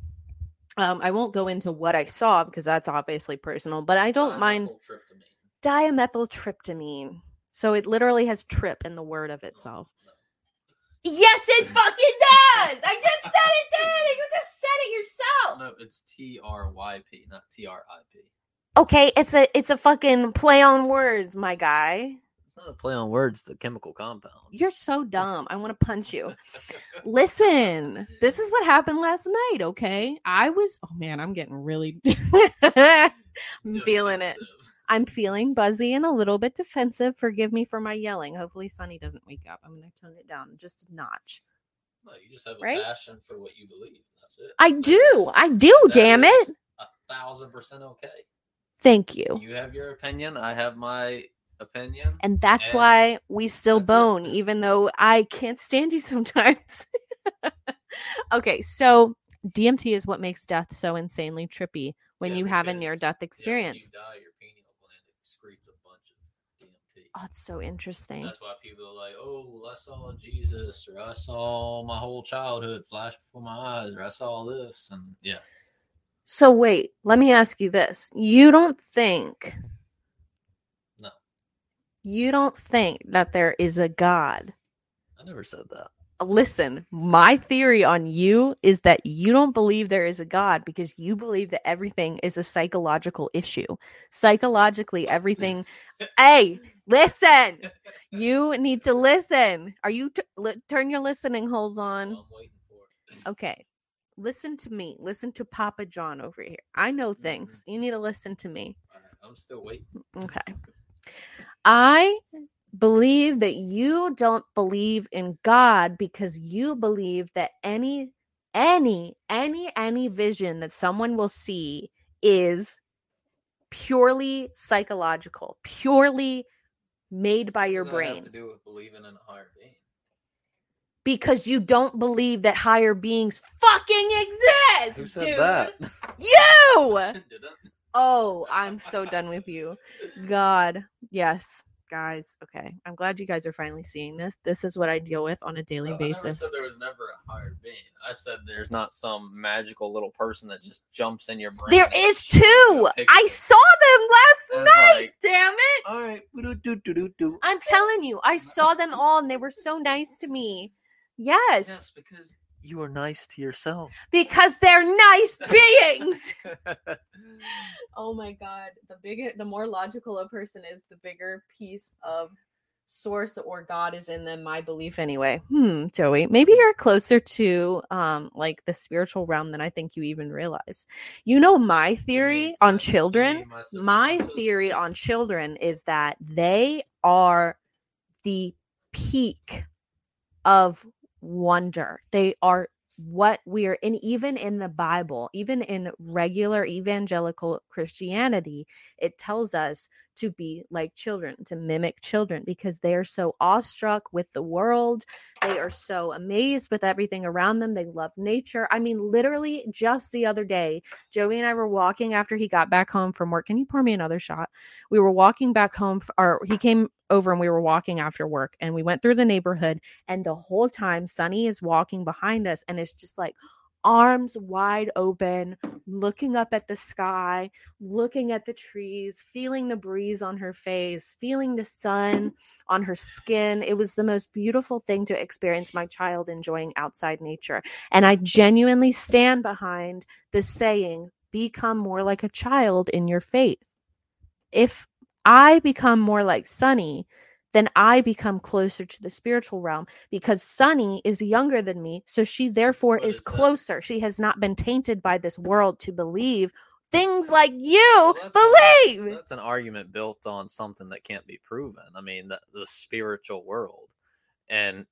Um, I won't go into what I saw because that's obviously personal, but I don't mind Dimethyltryptamine. So it literally has trip in the word of itself. No. Yes, it fucking does. I just said it did. You just said it yourself. No, it's T R Y P, not T R I P. Okay, it's a it's a fucking play on words, my guy. It's not a play on words, it's a chemical compound. You're so dumb. I want to punch you. Listen, this is what happened last night, okay? I was oh man, I'm getting really I'm feeling it. I'm feeling buzzy and a little bit defensive. Forgive me for my yelling. Hopefully Sunny doesn't wake up. I'm gonna tone it down just a notch. No, you just have a Right? passion for what you believe. That's it. I That do. is- I do, damn it. A thousand percent okay. Thank you. You have your opinion. I have my opinion. And that's And why we still it. bone, even though I can't stand you sometimes. okay, so DMT is what makes death so insanely trippy when Yeah, you have a near death yeah, experience. you die, your pineal gland excretes a bunch of DMT. Oh, it's so interesting. That's why people are like, "Oh, I saw Jesus," or "I saw my whole childhood flash before my eyes," or "I saw this," and yeah, So, wait, let me ask you this. You don't think, you don't think that there is a God? I never said that. Listen, my theory on you is that you don't believe there is a God because you believe that everything is a psychological issue. Psychologically, everything. hey, listen. You need to listen. Are you t- li- turn your listening holes on? Well, I'm waiting for it. Okay. Listen to me. Listen to Papa John over here. I know mm-hmm. things. You need to listen to me. I'm still waiting. Okay. I believe that you don't believe in God because you believe that any any any any vision that someone will see is purely psychological, purely made by your What does that have brain to do with believing in a higher being. because you don't believe that higher beings fucking exist. Who said dude. that? You. Oh, I'm so done with you. God. Yes, guys. Okay. I'm glad you guys are finally seeing this. This is what I deal with on a daily No, I basis. said there was never a higher being. I said there's not some magical little person that just jumps in your brain. There is two. I saw them last And night. like- Damn it. All right. I'm telling you, I saw them all and they were so nice to me. Yes. Yes, because you are nice to yourself. Because they're nice beings. oh my god. The bigger the more logical a person is, the bigger piece of source or God is in them, my belief anyway. Hmm, Joey, maybe you're closer to um like the spiritual realm than I think you even realize. You know my theory on children? My theory on children is that they are the peak of wonder. They are what we are and even in the bible even in regular evangelical christianity it tells us to be like children to mimic children because they are so awestruck with the world. They are so amazed with everything around them. They love nature. I mean literally just the other day joey and i were walking after he got back home from work. Can you pour me another shot? We were walking back home or he came over and we were walking after work and we went through the neighborhood and the whole time Sunny is walking behind us and it's just like arms wide open looking up at the sky looking at the trees feeling the breeze on her face feeling the sun on her skin. It was the most beautiful thing to experience my child enjoying outside nature. And i genuinely stand behind the saying become more like a child in your faith. If I become more like Sunny, then I become closer to the spiritual realm because Sunny is younger than me. So she therefore What is closer. She has not been tainted by this world to believe things like you that's a- believe. That's an argument built on something that can't be proven. I mean, the, the spiritual world. And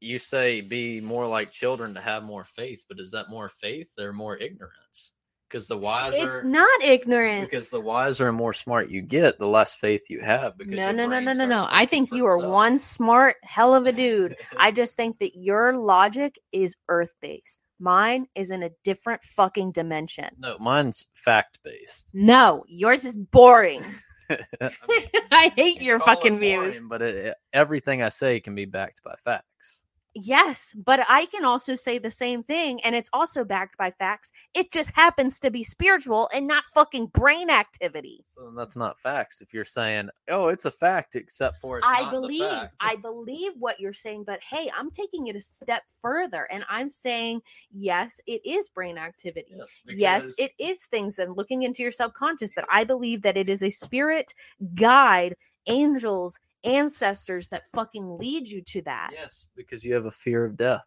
you say be more like children to have more faith, but is that more faith or more ignorance? Because the wiser It's not ignorance. because the wiser and more smart you get, the less faith you have. Because no, no, no, no, no, no. I think you are itself. one smart hell of a dude. I just think that your logic is earth based. Mine is in a different fucking dimension. no, mine's fact based. No, yours is boring. I mean, I hate you your fucking views. but it- everything I say can be backed by facts. Yes, but I can also say the same thing, and it's also backed by facts. It just happens to be spiritual and not fucking brain activity. So that's not facts. If you're saying, "Oh, it's a fact," except for it's I believe. I believe what you're saying, but hey, I'm taking it a step further, and I'm saying, yes, it is brain activity. yes, Yes, it is things and looking into your subconscious, but I believe that it is a spirit guide, angels, ancestors that fucking lead you to that. Yes, because you have a fear of death.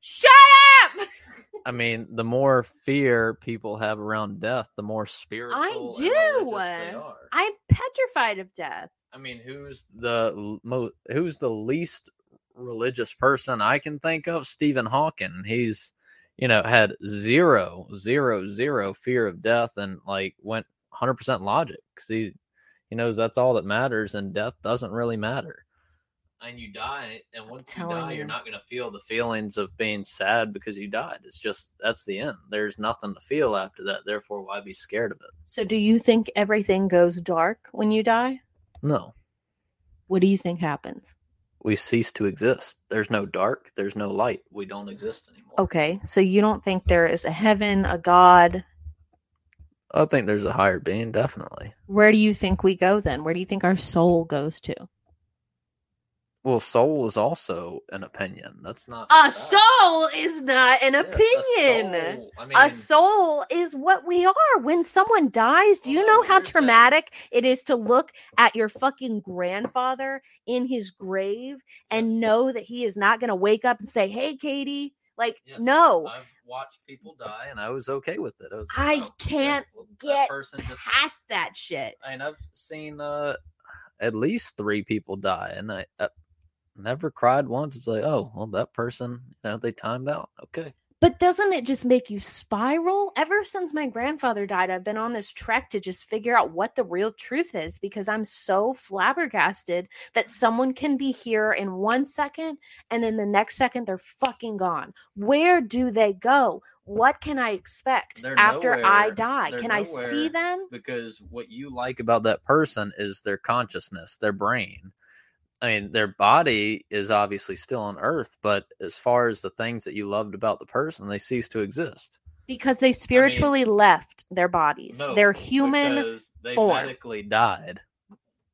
Shut up! I mean, the more fear people have around death, the more spiritual. I do. religious they are. I'm petrified of death. I mean, who's the most? who's the least religious person I can think of? Stephen Hawking. He's you know had zero, zero, zero fear of death and like went hundred percent logic because he he knows that's all that matters and death doesn't really matter. And you die, and once you die, you. you're not going to feel the feelings of being sad because you died. It's just that's the end. There's nothing to feel after that. Therefore, why be scared of it? So, do you think everything goes dark when you die? No, What do you think happens? we cease to exist. There's no dark, there's no light. We don't exist anymore. Okay, so you don't think there is a heaven, a God? I think there's a higher being, definitely. Where do you think we go then? Where do you think our soul goes to? Well, soul is also an opinion. That's not A fact. soul is not an Yeah, a opinion. soul- I mean, A soul is what we are. When someone dies, do you Well, know how you're saying- traumatic it is to look at your fucking grandfather in his grave and Yes. know that he is not going to wake up and say, "Hey, Katie." Like, yes, no. I've watched people die, and I was okay with it. I, was I oh, can't that get person just. past that shit. I mean, I've seen uh, at least three people die, and I, I never cried once. It's like, oh, well, that person, you know, they timed out. Okay. But doesn't it just make you spiral? Ever since my grandfather died, I've been on this trek to just figure out what the real truth is because I'm so flabbergasted that someone can be here in one second and in the next second they're fucking gone. Where do they go? What can I expect They're after I die? They're Can I see them? because what you like about that person is their consciousness, their brain. I mean, their body is obviously still on earth, but as far as the things that you loved about the person, they cease to exist. Because they spiritually left their bodies. No, they're human. they form. medically died.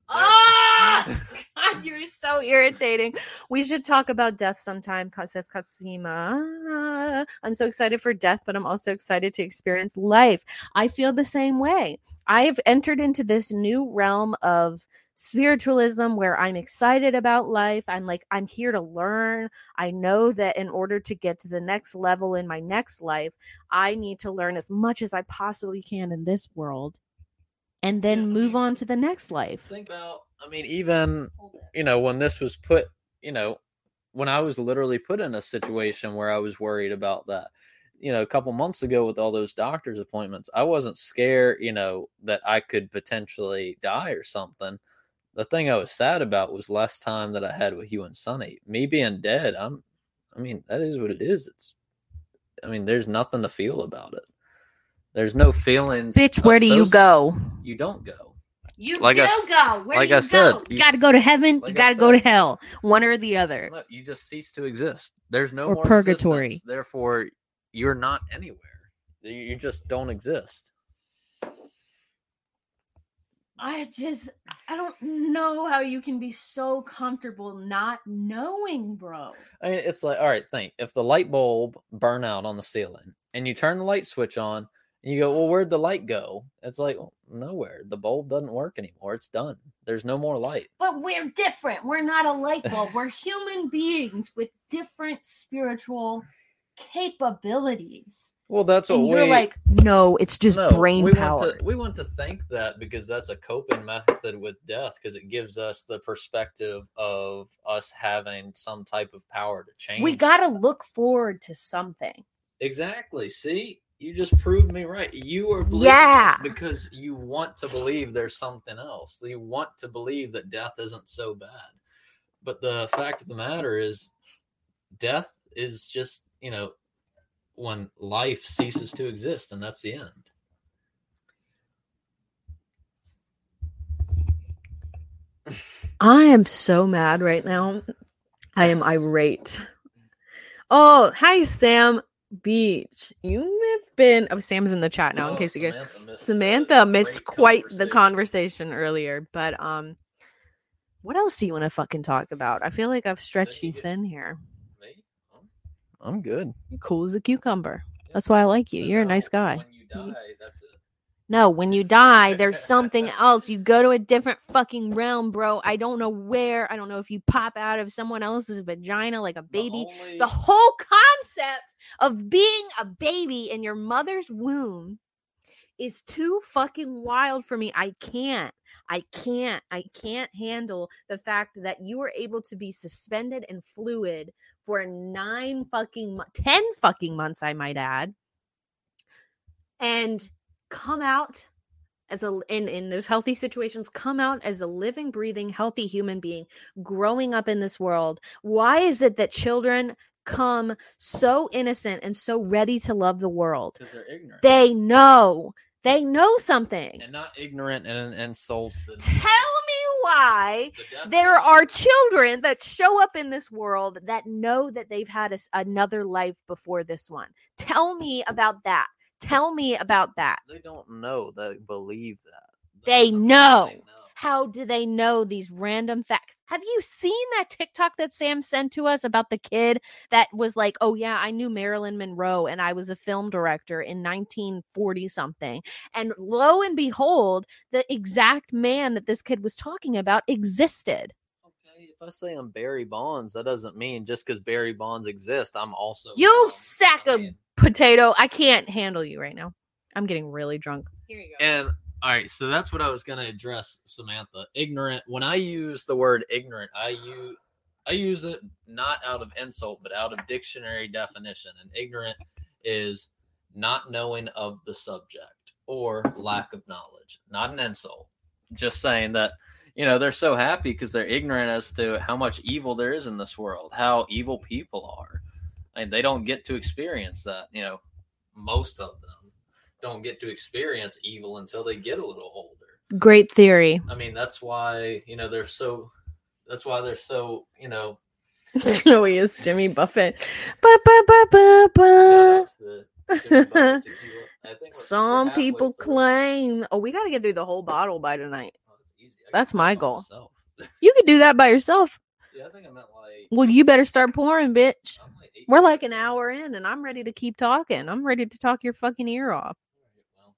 Ah, God, you're so irritating. We should talk about death sometime, Ka- says Katsima. I'm so excited for death, but I'm also excited to experience life. I feel the same way. I have entered into this new realm of spiritualism where I'm excited about life. I'm like, I'm here to learn. I know that in order to get to the next level in my next life, I need to learn as much as I possibly can in this world and then Yeah, I move mean, on to the next life. Think about, I mean, even, you know, when this was put, you know, when I was literally put in a situation where I was worried about that, you know, a couple months ago with all those doctor's appointments, I wasn't scared, you know, that I could potentially die or something. The thing I was sad about was last time that I had with you and Sunny. Me being dead, I'm, I mean, that is what it is. It's, I mean, there's nothing to feel about it. There's no feelings. Bitch, where do you go? You don't go. You Like do s- go. Where like do you I said. You you- got to go to heaven. like you got to go to hell. One or the other. You just cease to exist. There's no Or more purgatory. existence. Therefore, you're not anywhere. You you just don't exist. I just I don't know how you can be so comfortable not knowing, bro. I mean, it's like, all right, think if the light bulb burn out on the ceiling and you turn the light switch on and you go, well, where'd the light go? It's like well, nowhere. The bulb doesn't work anymore. It's done. There's no more light. But we're different. We're not a light bulb. We're human beings with different spiritual capabilities. Well, that's what And you're we like, No, it's just No, brain we power. Want to, we want to think that because that's a coping method with death because it gives us the perspective of us having some type of power to change. we got to look forward to something. exactly. See, you just proved me right. You are Yeah. because you want to believe there's something else. You want to believe that death isn't so bad. But the fact of the matter is, death is just you know when life ceases to exist, and that's the end. I am so mad right now. I am irate. Oh, hi, Sam Beach. You have been. Oh, Sam's in the chat now. in Oh, case you get Samantha missed, Samantha missed quite the conversation earlier, but um, what else do you want to fucking talk about? I feel like I've stretched you you thin here. Me? I'm good. You're cool as a cucumber. That's why I like you. So You're a nice guy. When you die, that's it. No, when you die, there's something else. You go to a different fucking realm, bro. I don't know where. I don't know if you pop out of someone else's vagina like a baby. only- The whole concept of being a baby in your mother's womb is too fucking wild for me. I can't. I can't. I can't handle the fact that you were able to be suspended and fluid for nine fucking, mo- 10 fucking months, I might add, and come out as a in in those healthy situations come out as a living breathing healthy human being growing up in this world why is it that children come so innocent and so ready to love the world they're ignorant. they know they know something and not ignorant and an insult. the- tell me why the there are children that show up in this world that know that they've had a another life before this one tell me about that tell me about that They don't know. They believe that. That They know. they know. How do they know these random facts? Have you seen that TikTok that Sam sent to us about the kid that was like, "Oh yeah, I knew Marilyn Monroe and I was a film director in 1940 something." And lo and behold, the exact man that this kid was talking about existed. Okay, if I say I'm Barry Bonds, that doesn't mean just because Barry Bonds exists, I'm also You him. sack I of mean, potato. I can't handle you right now. I'm getting really drunk. Here you go. And all right, so that's what I was going to address, Samantha. Ignorant. When I use the word ignorant, I use I use it not out of insult, but out of dictionary definition. And ignorant is not knowing of the subject or lack of knowledge, not an insult. Just saying that you know they're so happy because they're ignorant as to how much evil there is in this world, how evil people are, and they don't get to experience that. You know, most of them don't get to experience evil until they get a little older. Great theory. I mean, that's why you know they're so. That's why they're so you know. Joey is Jimmy Buffett. Ba, ba, ba, ba, ba. Jimmy Buffett Tequila. I think we're- we're Some people through. claim. Oh, we got to get through the whole bottle by tonight. Oh, that's easy. I can That's do my goal. You could do that by yourself. yeah, I think I meant like. Well, you better start pouring, bitch. Like We're like an hour in, and I'm ready to keep talking. I'm ready to talk your fucking ear off. All right,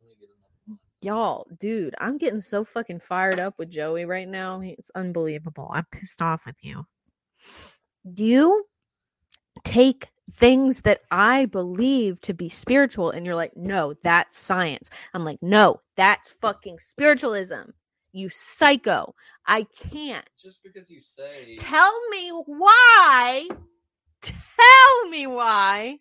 well, let me get another one. Y'all, dude, I'm getting so fucking fired up with Joey right now. It's unbelievable. I'm pissed off with you. You take things that I believe to be spiritual and you're like, no, that's science. I'm like, no, that's fucking spiritualism. You psycho. I can't. Just because you say Tell me why. Tell me why.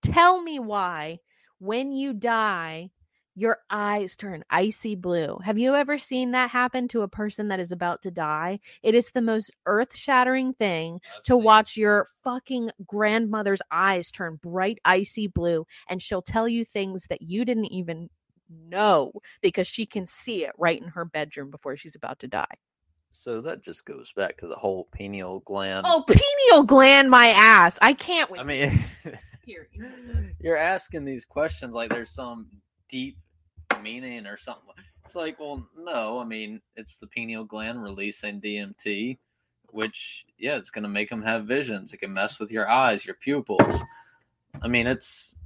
Tell me why when you die, your eyes turn icy blue. Have you ever seen that happen to a person that is about to die? It is the most earth shattering thing I've to watch your fucking grandmother's eyes turn bright icy blue and she'll tell you things that you didn't even know because she can see it right in her bedroom before she's about to die. So that just goes back to the whole pineal gland. Oh, pineal gland my ass. I can't wait. I mean, Here, you you're asking these questions like there's some deep meaning or something. It's like, well, no. I mean, it's the pineal gland releasing DMT, which, yeah, it's going to make them have visions. It can mess with your eyes, your pupils. I mean, it's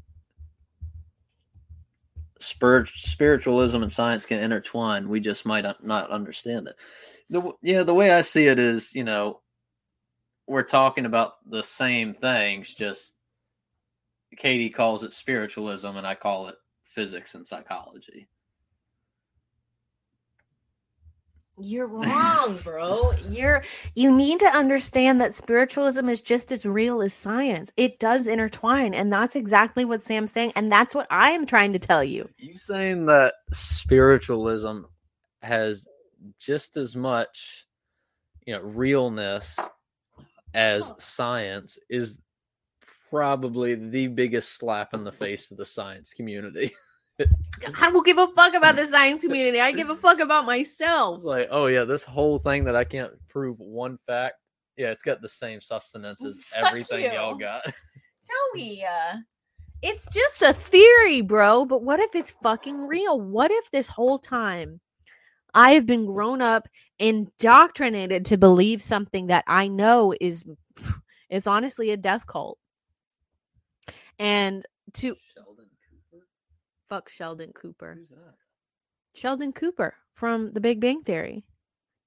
spirit, spiritualism and science can intertwine. We just might not- understand it. The yeah, the way I see it is, you know, we're talking about the same things, just Katie calls it spiritualism and I call it physics and psychology. You're wrong, bro. You're you need to understand that spiritualism is just as real as science. It does intertwine, and that's exactly what Sam's saying, and that's what I am trying to tell you. You saying that spiritualism has just as much, you know, realness as science is probably the biggest slap in the face to the science community. I don't give a fuck about the science community. I give a fuck about myself. It's like, oh yeah, this whole thing that I can't prove one fact. Yeah, it's got the same sustenance as Fuck everything y'all you. got. Joey, uh, it's just a theory, bro. But what if it's fucking real? What if this whole time I have been grown up, indoctrinated to believe something that I know is, it's honestly a death cult, and to Sheldon Cooper. fuck Sheldon Cooper, Who's that? Sheldon Cooper from The Big Bang Theory.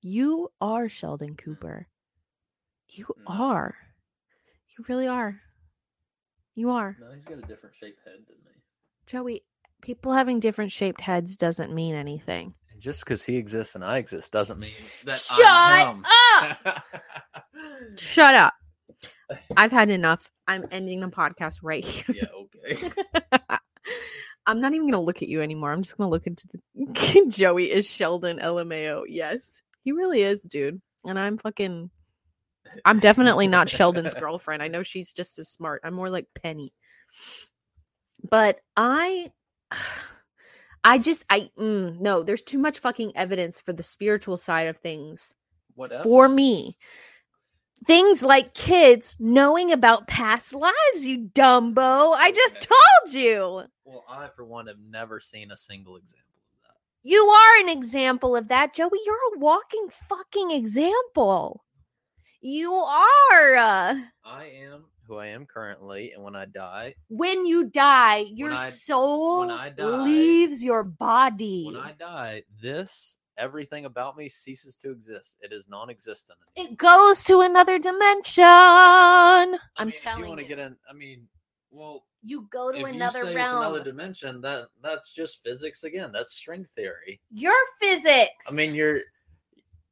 You are Sheldon Cooper. You No. are. You really are. You are. No, he's got a different shaped head than me. Joey, people having different shaped heads doesn't mean anything. And just because he exists and I exist doesn't mean that Shut I'm him. Shut up. I've had enough. I'm ending the podcast right here. yeah, okay. I'm not even going to look at you anymore. I'm just going to look into the Joey is Sheldon LMAO. Yes, he really is, dude. And I'm fucking I'm definitely not Sheldon's girlfriend. I know she's just as smart. I'm more like Penny. But I I just I mm, no, there's too much fucking evidence for the spiritual side of things Whatever. for me. Things like kids knowing about past lives, you dumbo. I just told you. well, I for one have never seen a single example of that. You are an example of that, Joey. You're a walking fucking example. You are. uh, I am who I am currently, and when I die, When you die, your I- soul die- leaves your body. when I die, this everything about me ceases to exist. It is non-existent. it goes to another dimension. I I'm mean, if telling you want to get in. I mean, well, You go to if another you say realm. it's another dimension, that that's just physics again. That's string theory. Your physics. I mean, you're.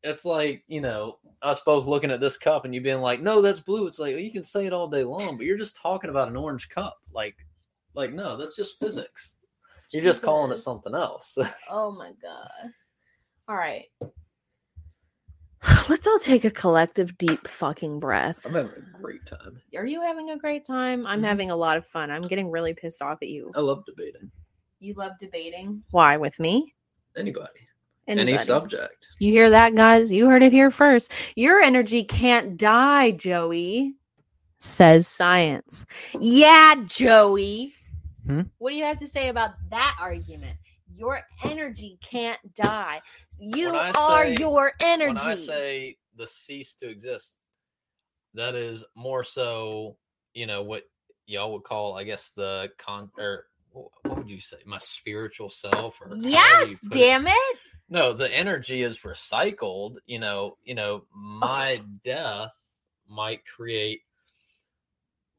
It's like you know us both looking at this cup and you being like, "No, that's blue." It's like well, you can say it all day long, but you're just talking about an orange cup. Like, like no, that's just physics. You're just calling it something else. Oh my god. All right. Let's all take a collective deep fucking breath. I'm having a great time. Are you having a great time? I'm Mhm. having a lot of fun. I'm getting really pissed off at you. I love debating You love debating? Why with me? anybody, Anybody. any subject. You hear that, guys? You heard it here first. Your energy can't die, Joey, says science. Yeah, Joey. Hmm? What do you have to say about that argument? Your energy can't die. You are say- your energy. When I say the cease to exist, that is more so, you know, what y'all would call, I guess, the con or what would you say my spiritual self or Yes, put it. damn it. no the energy is recycled you know you know my death might create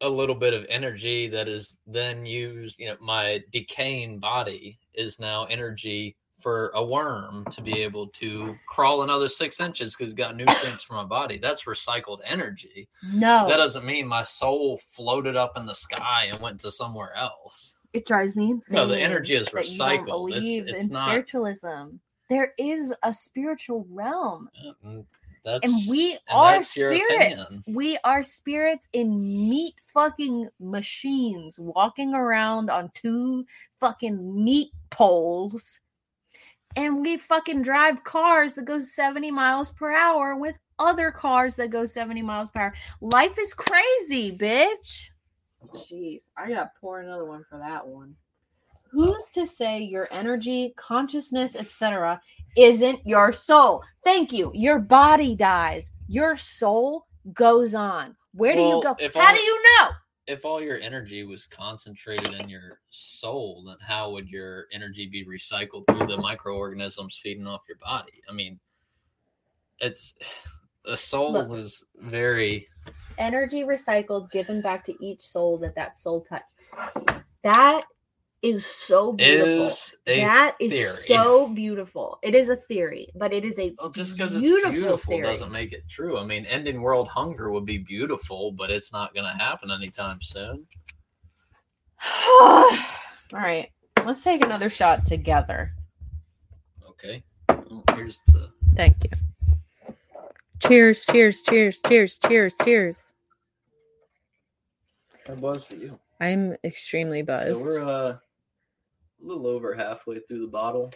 a little bit of energy that is then used you know my decaying body is now energy for a worm to be able to crawl another six inches because it's got nutrients from my body that's recycled energy No. that doesn't mean my soul floated up in the sky and went to somewhere else it drives me insane. No, the energy is that you don't recycled. It's- believe it's in not- spiritualism. There is a spiritual realm. Mm, that's and we and are that's spirits. We are spirits in meat fucking machines walking around on two fucking meat poles. And we fucking drive cars that go 70 miles per hour with other cars that go 70 miles per hour. Life is crazy, bitch. Jeez, I gotta pour another one for that one. Who's to say your energy, consciousness, etc., Isn't your soul? Thank you. Your body dies. Your soul goes on. Where do Well, you go? How all- do you know? if all your energy was concentrated in your soul, then how would your energy be recycled through the microorganisms feeding off your body? I mean, it's the soul Look. is very energy recycled given back to each soul that that soul touched that is so beautiful is that is theory. so beautiful it is a theory but it is a well, just because it's beautiful theory. doesn't make it true. I mean, ending world hunger would be beautiful, but it's not going to happen anytime soon. all right, let's take another shot together. Okay, well, here's the Thank you. Cheers, cheers, cheers, cheers, cheers, cheers. that buzz for you. I'm extremely buzzed. So we're uh, little over halfway through the bottle.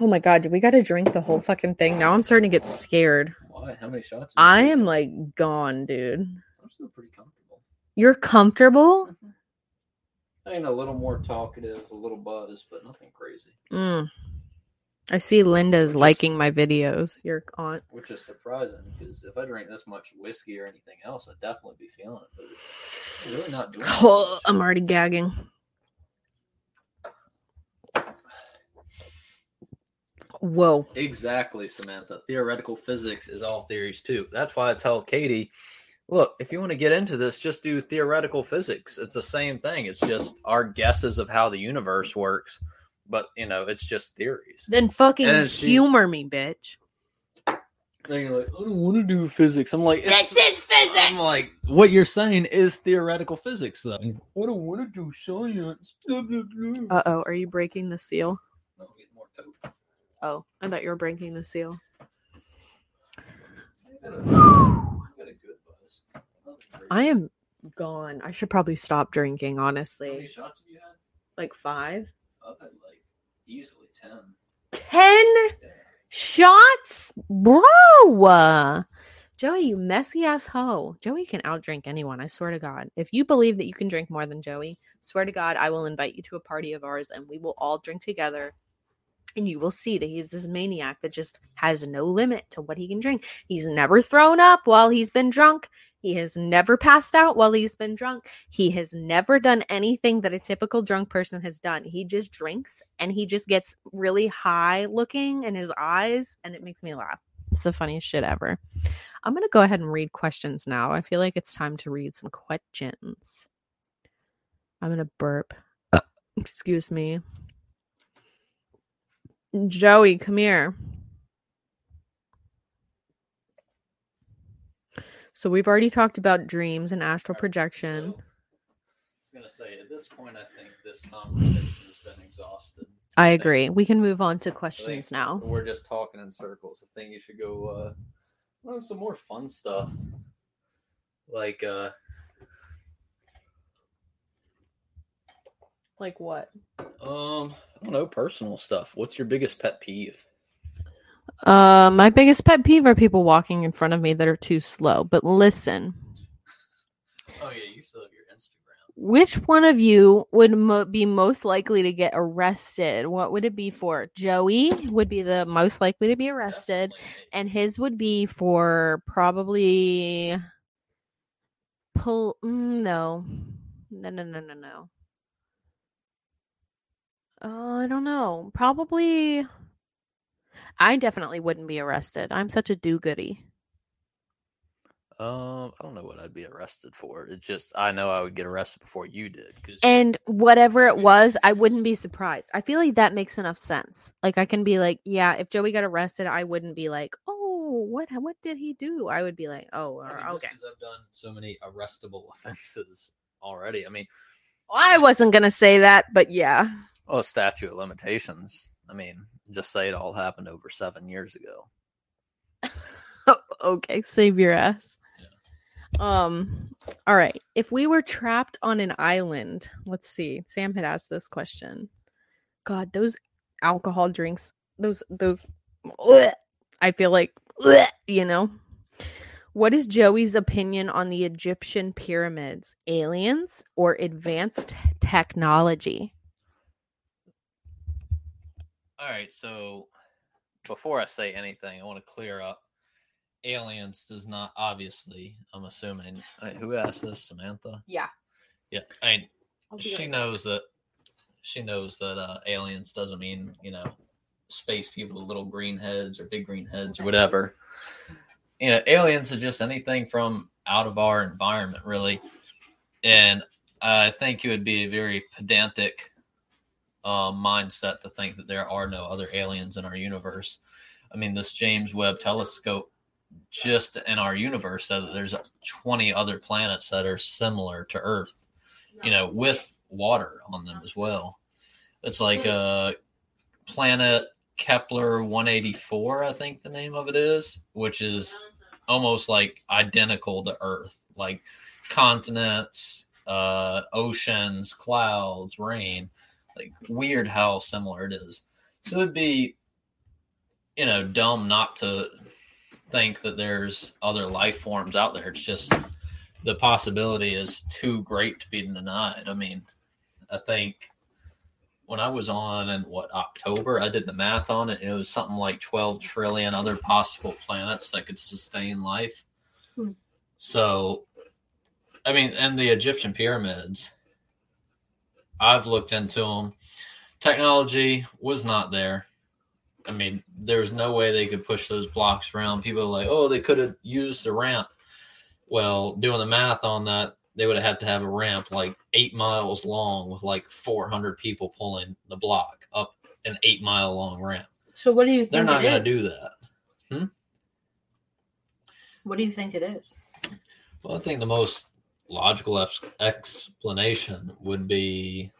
oh my god, do we got to drink the whole fucking thing? Now I'm starting to get scared. Why? How many shots? I am like gone, dude. I'm still pretty comfortable. You're comfortable? I mean, a little more talkative, a little buzz, but nothing crazy. Mm. I see Linda's Which is- liking my videos. Your aunt. Which is surprising because if I drink this much whiskey or anything else, I'd definitely be feeling it. But it's really not doing. Oh. I'm already gagging. Whoa. Exactly, Samantha. Theoretical physics is all theories too. That's why I tell Katie, look, if you want to get into this, just do theoretical physics. It's the same thing. It's just our guesses of how the universe works, but you know, it's just theories. Then fucking And she- humor me, bitch. Then you're like, I don't want to do physics. I'm like, this is physics I'm like, what you're saying is theoretical physics, though. I don't want to do science. Uh oh, are you breaking the seal? No, get more coke. Oh, I thought you were breaking the seal. I got a, I got a good buzz. Nothing crazy. I am gone. I should probably stop drinking, How many honestly. shots have you had? Like five? I've had like easily ten. Ten Yeah. shots? Bro. Joey, you messy ass hoe. Joey can outdrink anyone, I swear to God. If you believe that you can drink more than Joey, swear to God, I will invite you to a party of ours and we will all drink together. And you will see that he's this maniac that just has no limit to what he can drink. He's never thrown up while he's been drunk. He has never passed out while he's been drunk. He has never done anything that a typical drunk person has done. He just drinks and he just gets really high looking in his eyes and it makes me laugh. It's the funniest shit ever. I'm going to go ahead and read questions now. I feel like it's time to read some questions. I'm going to burp. Excuse me. Joey, come here. So we've already talked about dreams and astral projection. So, I was gonna say at this point, I think this conversation has been exhausted. I think- agree. We can move on to questions now. We're just talking in circles. I think you should go uh, learn some more fun stuff, like uh, Like what? um, I don't know, personal stuff. What's your biggest pet peeve? Uh, my biggest pet peeve are people walking in front of me that are too slow. But listen, Oh yeah, you still have your Instagram. which one of you would mo- be most likely to get arrested? What would it be for? Joey would be the most likely to be arrested, Definitely and his would be for probably pull. Mm, no, no, no, no, no, no. Uh, I don't know. Probably. I definitely wouldn't be arrested. I'm such a do-goody. Um, I don't know what I'd be arrested for. It's just I know I would get arrested before you did. And whatever it was, I wouldn't be surprised. I feel like that makes enough sense. Like I can be like, yeah, if Joey got arrested, I wouldn't be like, oh, what what did he do? I would be like, oh, I mean, just I've done so many arrestable offenses already. I mean, I wasn't gonna say that, but yeah. Well, statute of limitations. I mean, just say it all happened over seven years ago. okay, save your ass. Um, all right. If we were trapped on an island, let's see. Sam had asked this question. God, those alcohol drinks, those those Ugh. I feel like ugh, you know. What is Joey's opinion on the Egyptian pyramids? Aliens or advanced technology? All right, so before I say anything, I want to clear up. Aliens does not obviously. I'm assuming uh, who asked this, Samantha. Yeah. Yeah, I mean, she knows that. She knows that uh, aliens doesn't mean you know space people little green heads or big green heads or whatever. You know, aliens are just anything from out of our environment, really. And I think it would be a very pedantic uh, mindset to think that there are no other aliens in our universe. I mean, this James Webb Telescope, just in our universe, said that there's 20 other planets that are similar to Earth, you know, with water on them as well. It's like uh, planet Kepler 184, I think the name of it is, which is almost like identical to Earth, like continents, uh, oceans, clouds, rain. Like weird how similar it is. So it'd be, you know, dumb not to think that there's other life forms out there. It's just the possibility is too great to be denied. I mean, I think when I was on in what October, I did the math on it, and it was something like 12 trillion other possible planets that could sustain life. Hmm. So, I mean, and the Egyptian pyramids, I've looked into them. Technology was not there. I mean, there was no way they could push those blocks around. People are like, oh, they could have used the ramp. Well, doing the math on that, they would have had to have a ramp like eight miles long with like 400 people pulling the block up an eight mile long ramp. So what do you think? They're not going to do that. Hmm? What do you think it is? Well, I think the most logical ex- explanation would be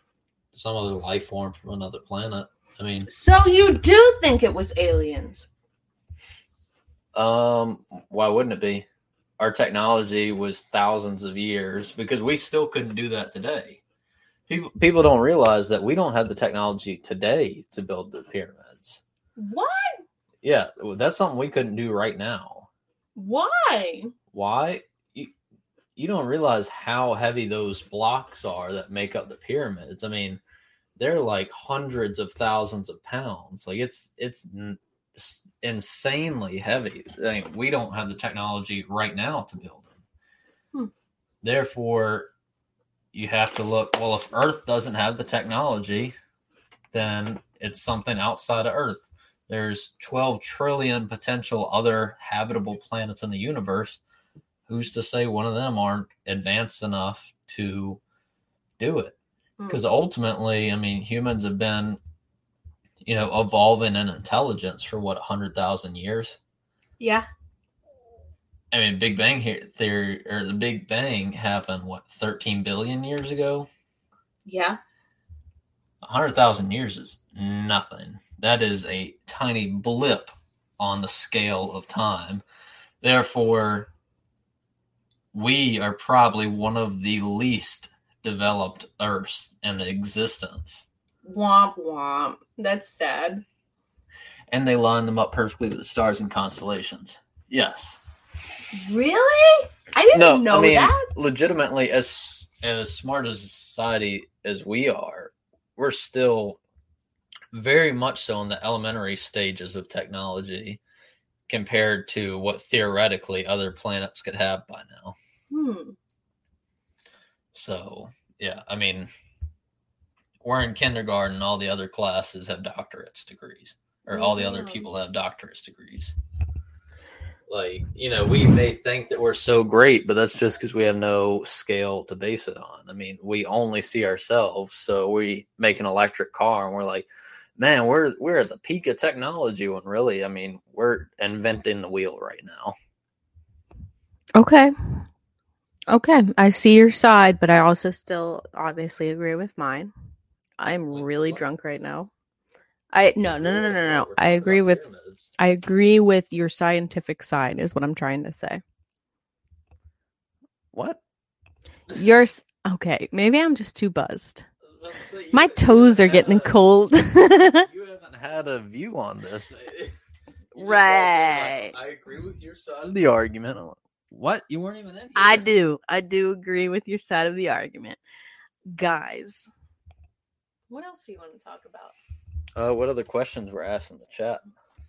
some other life form from another planet. I mean, So you do think it was aliens? um, why wouldn't it be? Our technology was thousands of years because we still couldn't do that today. People people don't realize that we don't have the technology today to build the pyramids. What? Yeah, that's something we couldn't do right now. Why? Why? You, don't realize how heavy those blocks are that make up the pyramids. I mean, they're like hundreds of thousands of pounds. Like it's it's insanely heavy. I mean, we don't have the technology right now to build them. Hmm. Therefore, you have to look. Well, if Earth doesn't have the technology, then it's something outside of Earth. There's 12 trillion potential other habitable planets in the universe. Who's to say one of them aren't advanced enough to do it? Hmm. Because ultimately, I mean, humans have been, you know, evolving in intelligence for what, 100,000 years? Yeah. I mean, Big Bang here, theory, or the Big Bang happened, what, 13 billion years ago? Yeah. 100,000 years is nothing. That is a tiny blip on the scale of time. Therefore, we are probably one of the least developed Earths in existence. Womp womp. That's sad. And they line them up perfectly with the stars and constellations. Yes. Really? I didn't No, know I mean, that. legitimately, as as smart as a society as we are, we're still very much so in the elementary stages of technology compared to what theoretically other planets could have by now. Hmm. So, yeah, I mean, we're in kindergarten. All the other classes have doctorates degrees, or all the other people have doctorates degrees. Like you know, we may think that we're so great, but that's just because we have no scale to base it on. I mean, we only see ourselves, so we make an electric car, and we're like, man, we're we're at the peak of technology. When really, I mean, we're inventing the wheel right now. Okay. Okay. I see your side, but I also still obviously agree with mine. I'm really drunk right now. I no no no no no no. I agree with I agree with your scientific side is what I'm trying to say. what. Yours okay, maybe I'm just too buzzed. My toes are getting cold. you haven't had a view on this. You just walked in like, Right. I agree with your side of the argument. What? You weren't even in here. I do. I do agree with your side of the argument. Guys. What else do you want to talk about? Uh, what other questions were asked in the chat?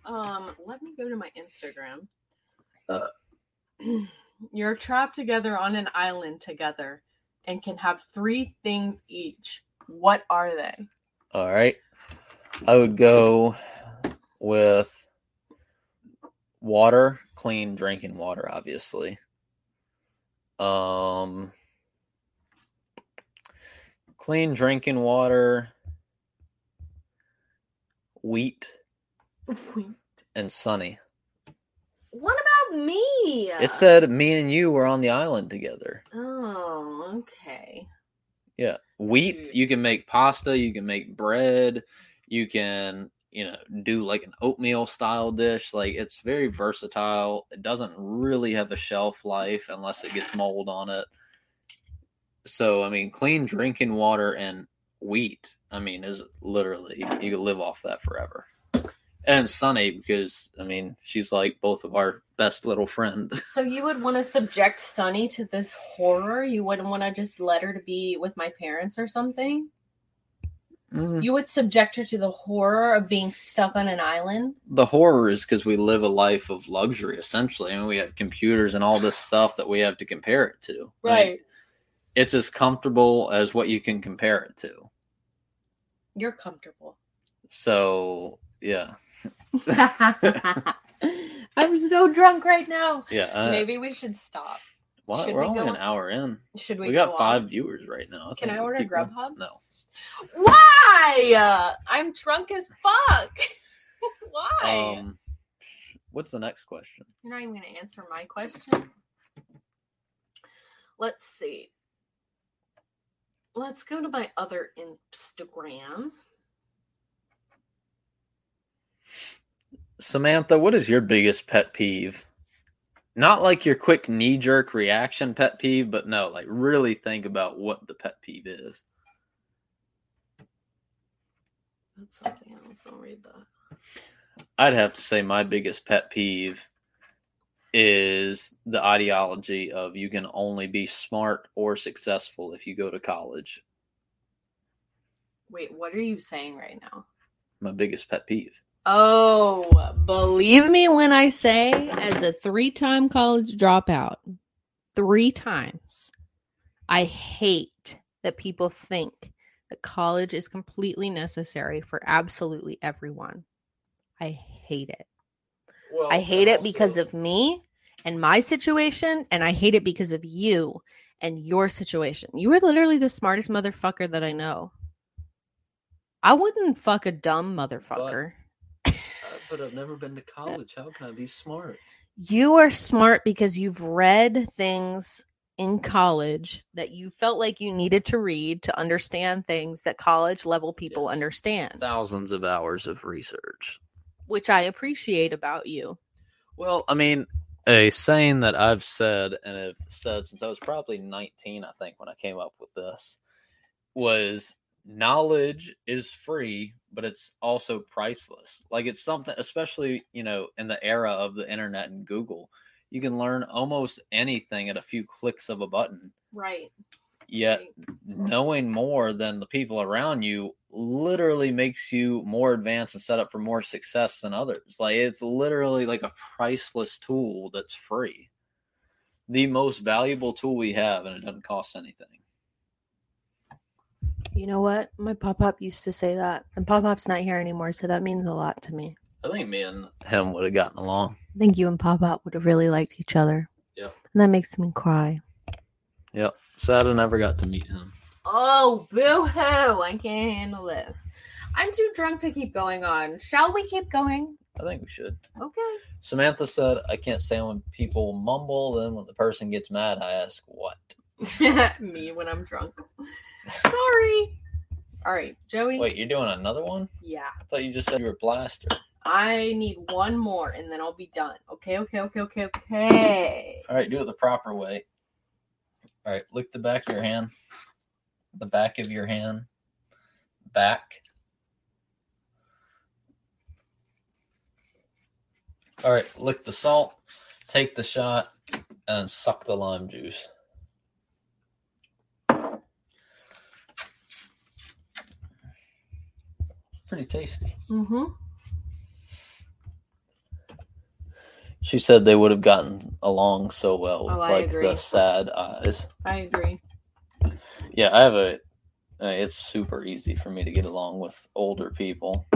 Um, let me go to my Instagram. You're trapped together on an island together and can have three things each. What are they? All right. I would go with water, clean drinking water, obviously. Um, clean drinking water, wheat, wheat, and Sunny. What about me? It said me and you were on the island together. Oh, okay. Yeah. Wheat, you can make pasta, you can make bread, you can, you know, do like an oatmeal style dish. Like it's very versatile. It doesn't really have a shelf life unless it gets mold on it. So, I mean, clean drinking water and wheat, I mean, is literally, you could live off that forever. And Sunny, because, I mean, she's like both of our best little friend. So you would want to subject Sunny to this horror? You wouldn't want to just let her to be with my parents or something? Mm. You would subject her to the horror of being stuck on an island? the horror is because we live a life of luxury essentially I mean, we have computers and all this stuff that we have to compare it to Like, it's as comfortable as what you can compare it to You're comfortable. so yeah I'm so drunk right now. yeah uh, Maybe we should stop. what? should we're we only go an on- hour in Should we? we, got go five on? viewers right now Can I order Grubhub? no Why? I'm drunk as fuck. Why? um what's the next question You're not even going to answer my question. Let's see. Let's go to my other Instagram. Samantha what is your biggest pet peeve not like your quick knee-jerk reaction pet peeve but no like really think about what the pet peeve is That's something else. I'll read that. I'd have to say my biggest pet peeve is the ideology of you can only be smart or successful if you go to college. Wait, what are you saying right now? My biggest pet peeve. Oh, believe me when I say, as a three time college dropout, three times, I hate that people think that college is completely necessary for absolutely everyone. I hate it. Well, I hate it because of me and my situation, and I hate it because of you and your situation. You are literally the smartest motherfucker that I know. I wouldn't fuck a dumb motherfucker. but Uh, I've never been to college. How can I be smart? you are smart because you've read things in college that you felt like you needed to read to understand things that college level people Yes. understand, Thousands of hours of research. which I appreciate about you. Well, I mean, a saying that I've said and have said since I was probably 19, I think, when I came up with this was knowledge is free, but it's also priceless. Like it's something, especially, you know, in the era of the internet and Google, you can learn almost anything at a few clicks of a button. Right. Yet knowing more than the people around you literally makes you more advanced and set up for more success than others. Like it's literally like a priceless tool that's free. The most valuable tool we have and it doesn't cost anything. You know what? My pop up used to say that, and pop up's not here anymore, so that means a lot to me. I think me and him would have gotten along. I think you and pop up would have really liked each other. Yeah. And that makes me cry. Yep. Sad I never got to meet him. Oh, boo hoo! I can't handle this. I'm too drunk to keep going on. Shall we keep going? I think we should. Okay. Samantha said, I can't stand when people mumble. Then when the person gets mad, I ask, what? me when I'm drunk. Sorry. All right, Joey. Wait, you're doing another one? Yeah. I thought you just said you were blaster. I need one more and then I'll be done. Okay, okay, okay, okay, okay. All right, do it the proper way. All right, lick the back of your hand. The back of your hand. Back. All right, lick the salt, take the shot, and suck the lime juice. Pretty tasty. Mm-hmm. She said they would have gotten along so well with Oh, like agree. the sad eyes. I agree. Yeah, I have a. Uh, it's super easy for me to get along with older people.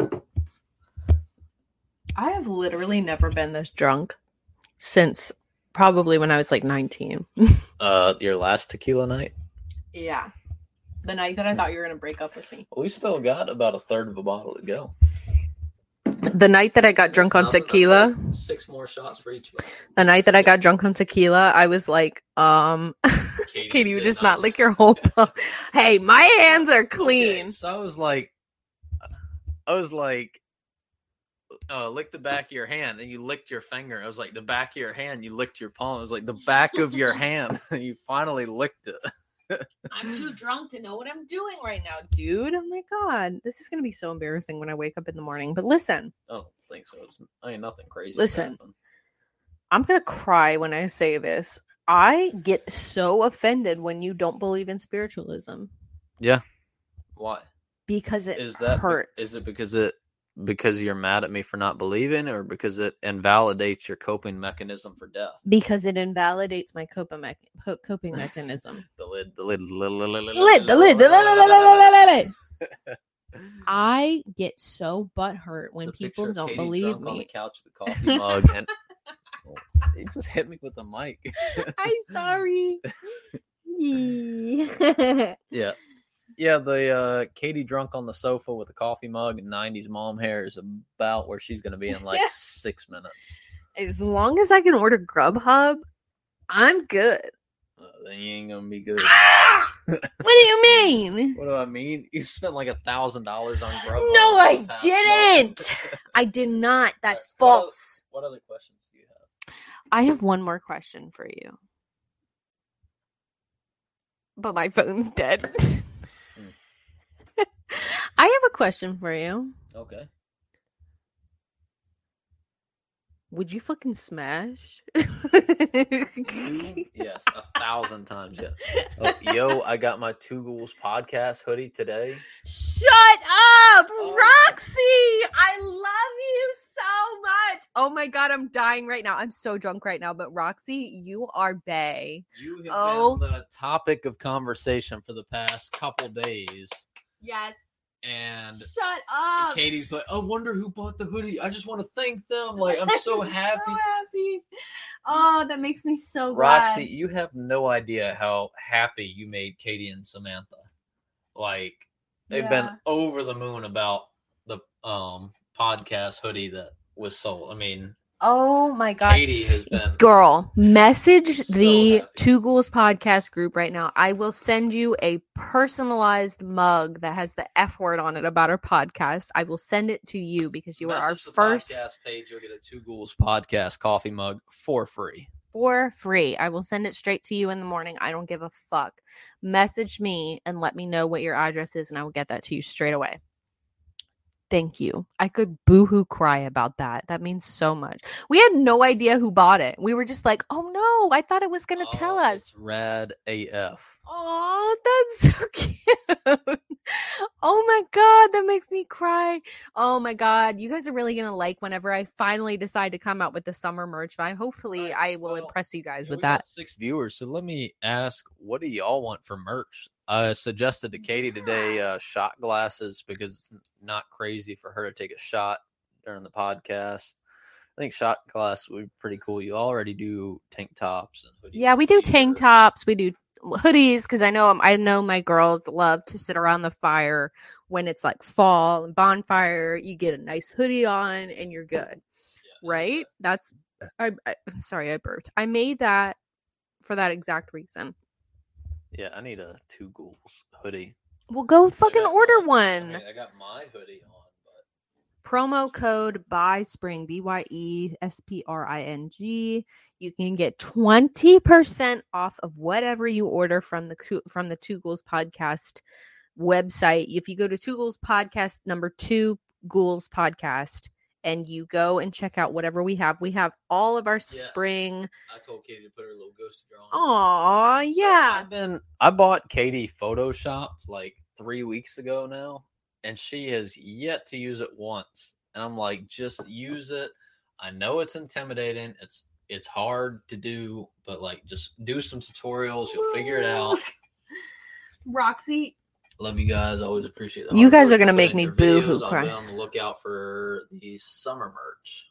I have literally never been this drunk since probably when I was like 19. Uh, your last tequila night, Yeah. The night that I thought you were going to break up with me. we still got about a third of a bottle to go. The night that I got drunk on tequila, six more shots for each of us. the night that I got drunk on tequila, I was like, um, Katie, you just not lick your whole palm. Hey, my hands are Okay, clean. so I was like, I was like, uh, lick the back of your hand, and you licked your finger. I was like, the back of your hand, you licked your palm. I was like, the back of your hand, you finally licked it. I'm too drunk to know what I'm doing right now, dude. Oh my god, this is gonna be so embarrassing when I wake up in the morning. But listen, I don't think so. It's, I mean, nothing crazy. Listen. I'm gonna cry when I say this. I get so offended when you don't believe in spiritualism Yeah. Why because it is that? hurts. Is it because it because you're mad at me for not believing, or because it invalidates your coping mechanism for death? because it invalidates my coping, co- coping mechanism. The lid, the lid, lid, the lid, the lid. I get so butthurt when people don't believe drunk on the me. couch, the coffee mug, and oh, he just hit me with the mic. I'm sorry. Yeah. Yeah, the uh Katie drunk on the sofa with a coffee mug and 90s mom hair is about where she's going to be in like Yeah. 6 minutes. as long as I can order Grubhub, I'm good. Uh, then you ain't going to be good. what do you mean? What do I mean? You spent like a $1,000 on Grubhub. No, I didn't. I did not. That's What else- false. what other questions do you have? I have one more question for you. But my phone's dead. I have a question for you. Okay. Would you fucking smash? Mm, yes, a thousand times. Yeah. Oh, yo, I got my Two Ghouls podcast hoodie today. Shut up, Oh. Roxy! I love you so much. Oh my god, I'm dying right now. I'm so drunk right now, but Roxy, you are bae. You have Oh. been the topic of conversation for the past couple days. Yes. And Shut up. Katie's like, I wonder who bought the hoodie. I just want to thank them. Like, I'm so happy. so happy. Oh, that makes me so glad. Roxy, you have no idea how happy you made Katie and Samantha. Like, they've been over the moon about the um podcast hoodie that was sold. I mean, Oh my god. Katie has been Girl, message So the happy. Two Ghouls podcast group right now. I will send you a personalized mug that has the F word on it about our podcast. I will send it to you because you are our the first podcast page. You'll get a Two Ghouls podcast coffee mug for free. for free. I will send it straight to you in the morning. I don't give a fuck. Message me and let me know what your address is, and I will get that to you straight away. Thank you. I could boohoo cry about that. That means so much. We had no idea who bought it. We were just like, oh no, I thought it was going to tell Oh, us. it's rad AF. Oh, that's so cute. oh my God, that makes me cry. Oh my God, you guys are really going to like whenever I finally decide to come out with the summer merch. But hopefully, Alright, I will well, impress you guys Yeah, with that. six viewers. So let me ask, what do y'all want for merch I suggested to Katie today uh, shot glasses because it's not crazy for her to take a shot during the podcast. I think shot glass would be pretty cool. You already do tank tops and hoodies. Yeah, we do tank tops. We do hoodies because I know I know my girls love to sit around the fire when it's like fall and bonfire. You get a nice hoodie on and you're good, Yeah, right? That's I, I sorry I burped. I made that for that exact reason. Yeah, I need a two ghouls hoodie. Well, go fucking order my- one. I, I got my hoodie on, but promo code by spring b y e s p r i n g you can get 20% off of whatever you order from the from the two ghouls podcast website if you go to two ghouls podcast number two ghouls podcast and you go and check out whatever we have we have all of our spring I told Katie to put her little ghost drawing. oh So yeah I've been I bought Katie Photoshop like three weeks ago now, and she has yet to use it once. And I'm like, just use it. I know it's intimidating. It's it's hard to do, but like just do some tutorials. You'll figure it out. roxy Love you guys. Always appreciate the You guys are gonna make me your boo-hoo videos. I'll cry. be on the lookout for the summer merch.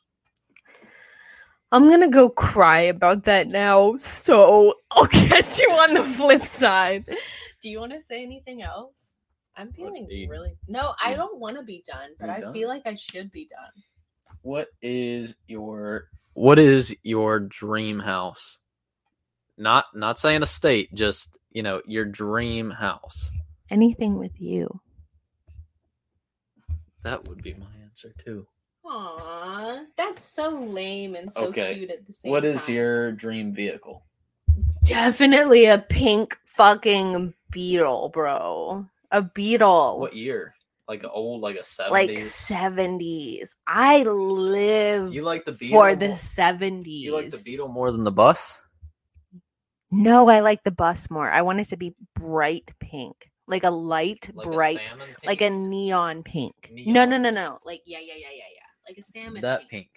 I'm gonna go cry about that now, so I'll catch you on the flip side. Do you want to say anything else? I'm feeling you- really no. I don't want to be done, but I done? feel like I should be done. What is your what is your dream house? Not not saying a state, just you know your dream house. Anything with you? That would be my answer too. Aw, that's so lame and so Okay. cute at the same time. What is time. your dream vehicle? Definitely a pink fucking beetle, bro. A beetle. What year? Like an old, like a like seventies. 70s. I live You like the beetle for Beetle the more- 70s. You like the Beetle more than the bus? No, I like the bus more. I want it to be bright pink, like a light, Like bright, salmon like a pink? neon pink. No, no, no, no. Like yeah, yeah, yeah, yeah, yeah. Like a salmon. that pink. pink.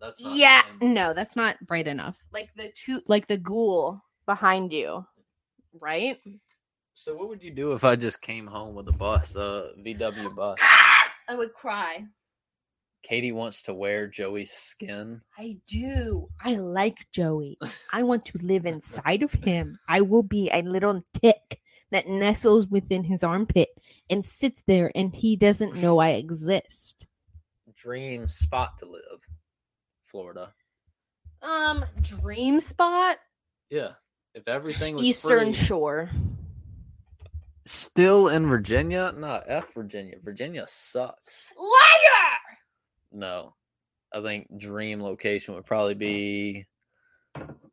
That's not Yeah, salmon. no, that's not bright enough. Like the two, like the ghoul behind you, right? So what would you do if I just came home with a bus, uh, a VW bus? I would cry. Katie wants to wear Joey's skin. I do. I like Joey. I want to live inside of him. I will be a little tick that nestles within his armpit and sits there and he doesn't know I exist. Dream spot to live. Florida. Um, dream spot, Yeah. If everything was Eastern free- Shore. still in Virginia? No, F Virginia. Virginia sucks. Liar! No. I think dream location would probably be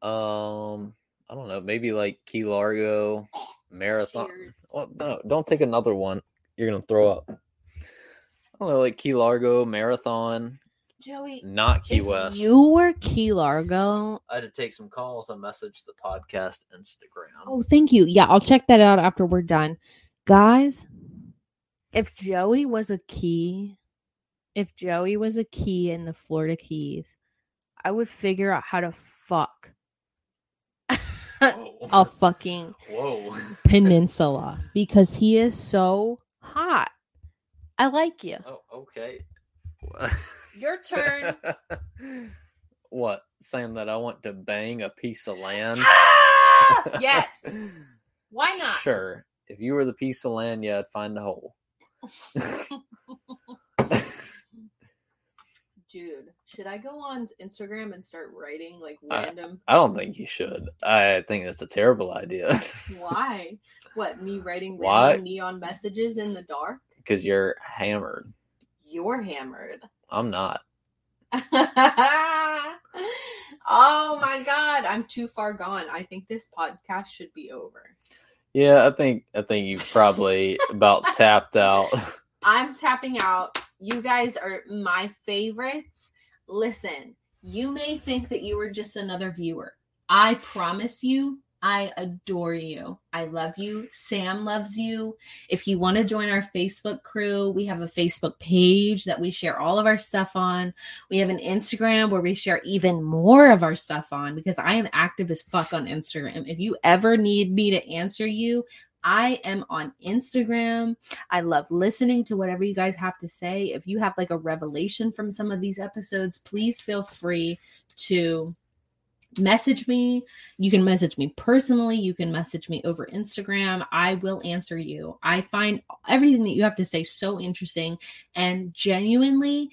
um I don't know, maybe like Key Largo, Marathon. Cheers. Well, no, don't take another one. You're gonna throw up. I don't know, like Key Largo, Marathon, Joey, not Key if West. you were Key Largo, I had to take some calls. I messaged the podcast Instagram. Oh, thank you. Yeah, I'll check that out after we're done. Guys, if Joey was a key, if Joey was a key in the Florida Keys, I would figure out how to fuck Whoa. A fucking Whoa. peninsula because he is so hot. I like you. Oh, okay. Your turn. what? Saying that I want to bang a piece of land? Ah! yes. Why not? Sure. If you were the piece of land, yeah, I'd find the hole. Dude, should I go on Instagram and start writing like random I don't think you should. I think that's a terrible idea Why? What, me writing Why? random neon messages in the dark? because you're hammered. You're hammered. I'm not. oh my god, I'm too far gone. I think this podcast should be over. Yeah, I think I think you've probably about tapped out. I'm tapping out. You guys are my favorites. Listen, you may think that you were just another viewer. I promise you, I adore you. I love you. Sam loves you. If you want to join our Facebook crew, we have a Facebook page that we share all of our stuff on. We have an Instagram where we share even more of our stuff on because I am active as fuck on Instagram. If you ever need me to answer you, I am on Instagram. I love listening to whatever you guys have to say. If you have like a revelation from some of these episodes, please feel free to message me. You can message me personally. You can message me over Instagram. I will answer you. I find everything that you have to say so interesting and genuinely.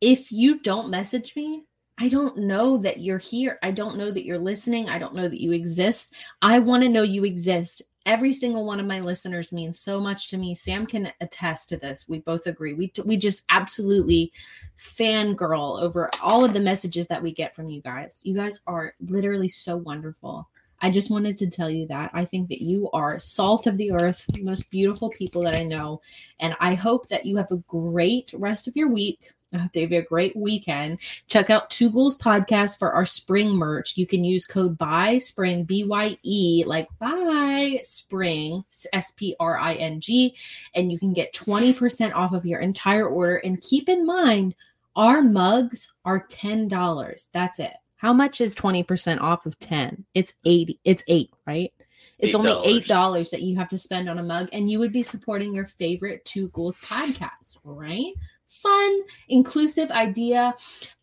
If you don't message me, I don't know that you're here. I don't know that you're listening. I don't know that you exist. I want to know you exist. Every single one of my listeners means so much to me. Sam can attest to this. We both agree. We we just absolutely fangirl over all of the messages that we get from you guys. You guys are literally so wonderful. I just wanted to tell you that. I think that you are salt of the earth, most beautiful people that I know. And I hope that you have a great rest of your week. I hope they have a great weekend. Check out Two Ghouls Podcast for our spring merch. You can use code BY SPRING, B Y E, like by spring, S P R I N G, and you can get 20% off of your entire order. And keep in mind, our mugs are $10. That's it. How much is 20% off of 10? It's 80. It's 8, right? It's only $8. $8 that you have to spend on a mug and you would be supporting your favorite Two Ghouls podcast, right? Fun, inclusive idea.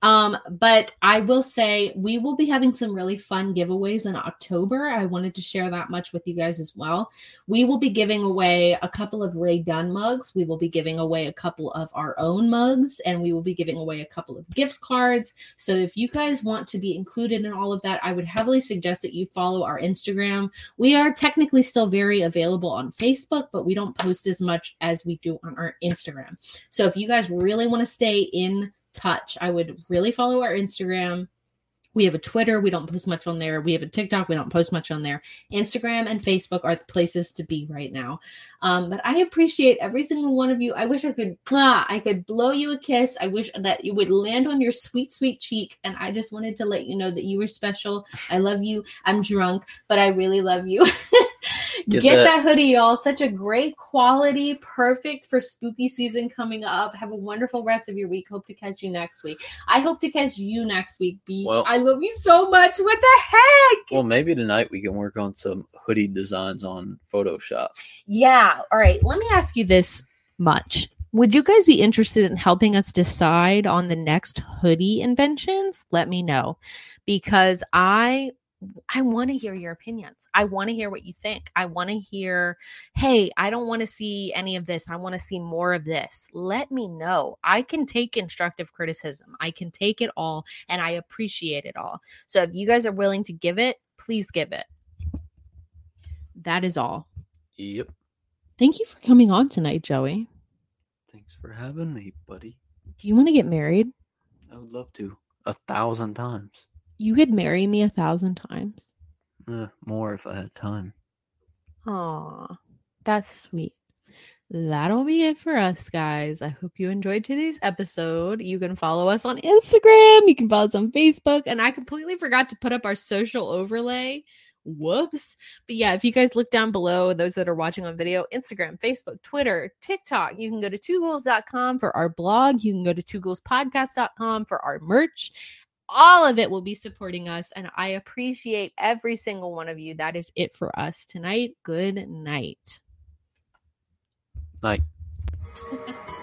Um, but I will say we will be having some really fun giveaways in October. I wanted to share that much with you guys as well. We will be giving away a couple of Ray Dunn mugs. We will be giving away a couple of our own mugs, and we will be giving away a couple of gift cards. So if you guys want to be included in all of that, I would heavily suggest that you follow our Instagram. We are technically still very available on Facebook, but we don't post as much as we do on our Instagram. So if you guys really want to stay in touch, I would really follow our Instagram. We have a Twitter. We don't post much on there. We have a TikTok. We don't post much on there. Instagram and Facebook are the places to be right now. Um, but I appreciate every single one of you. I wish I could, ah, I could blow you a kiss. I wish that it would land on your sweet, sweet cheek. And I just wanted to let you know that you were special. I love you. I'm drunk, but I really love you. Get, Get that. that- hoodie, y'all. Such a great quality, perfect for spooky season coming up. Have a wonderful rest of your week. Hope to catch you next week. I hope to catch you next week, Beach. Well- I love you so much. What the heck? Well, maybe tonight we can work on some hoodie designs on Photoshop. Yeah. All right. Let me ask you this much. Would you guys be interested in helping us decide on the next hoodie inventions? Let me know because I I want to hear your opinions. I want to hear what you think. I want to hear, hey, I don't want to see any of this. I want to see more of this. Let me know. I can take constructive criticism. I can take it all and I appreciate it all. So if you guys are willing to give it, please give it. That is all. Yep. Thank you for coming on tonight, Joey. Thanks for having me, buddy. Do you want to get married? I would love to. A thousand times. You could marry me a thousand times. Uh, more if I had time. Aw, that's sweet. That'll be it for us, guys. I hope you enjoyed today's episode. You can follow us on Instagram, you can follow us on Facebook, and I completely forgot to put up our social overlay. Whoops. But yeah, if you guys look down below, those that are watching on video, Instagram, Facebook, Twitter, TikTok, you can go to twoghouls.com for our blog. You can go to twoghouls.podcast.com for our merch all of it will be supporting us. And I appreciate every single one of you. That is it for us tonight. Good night. Night.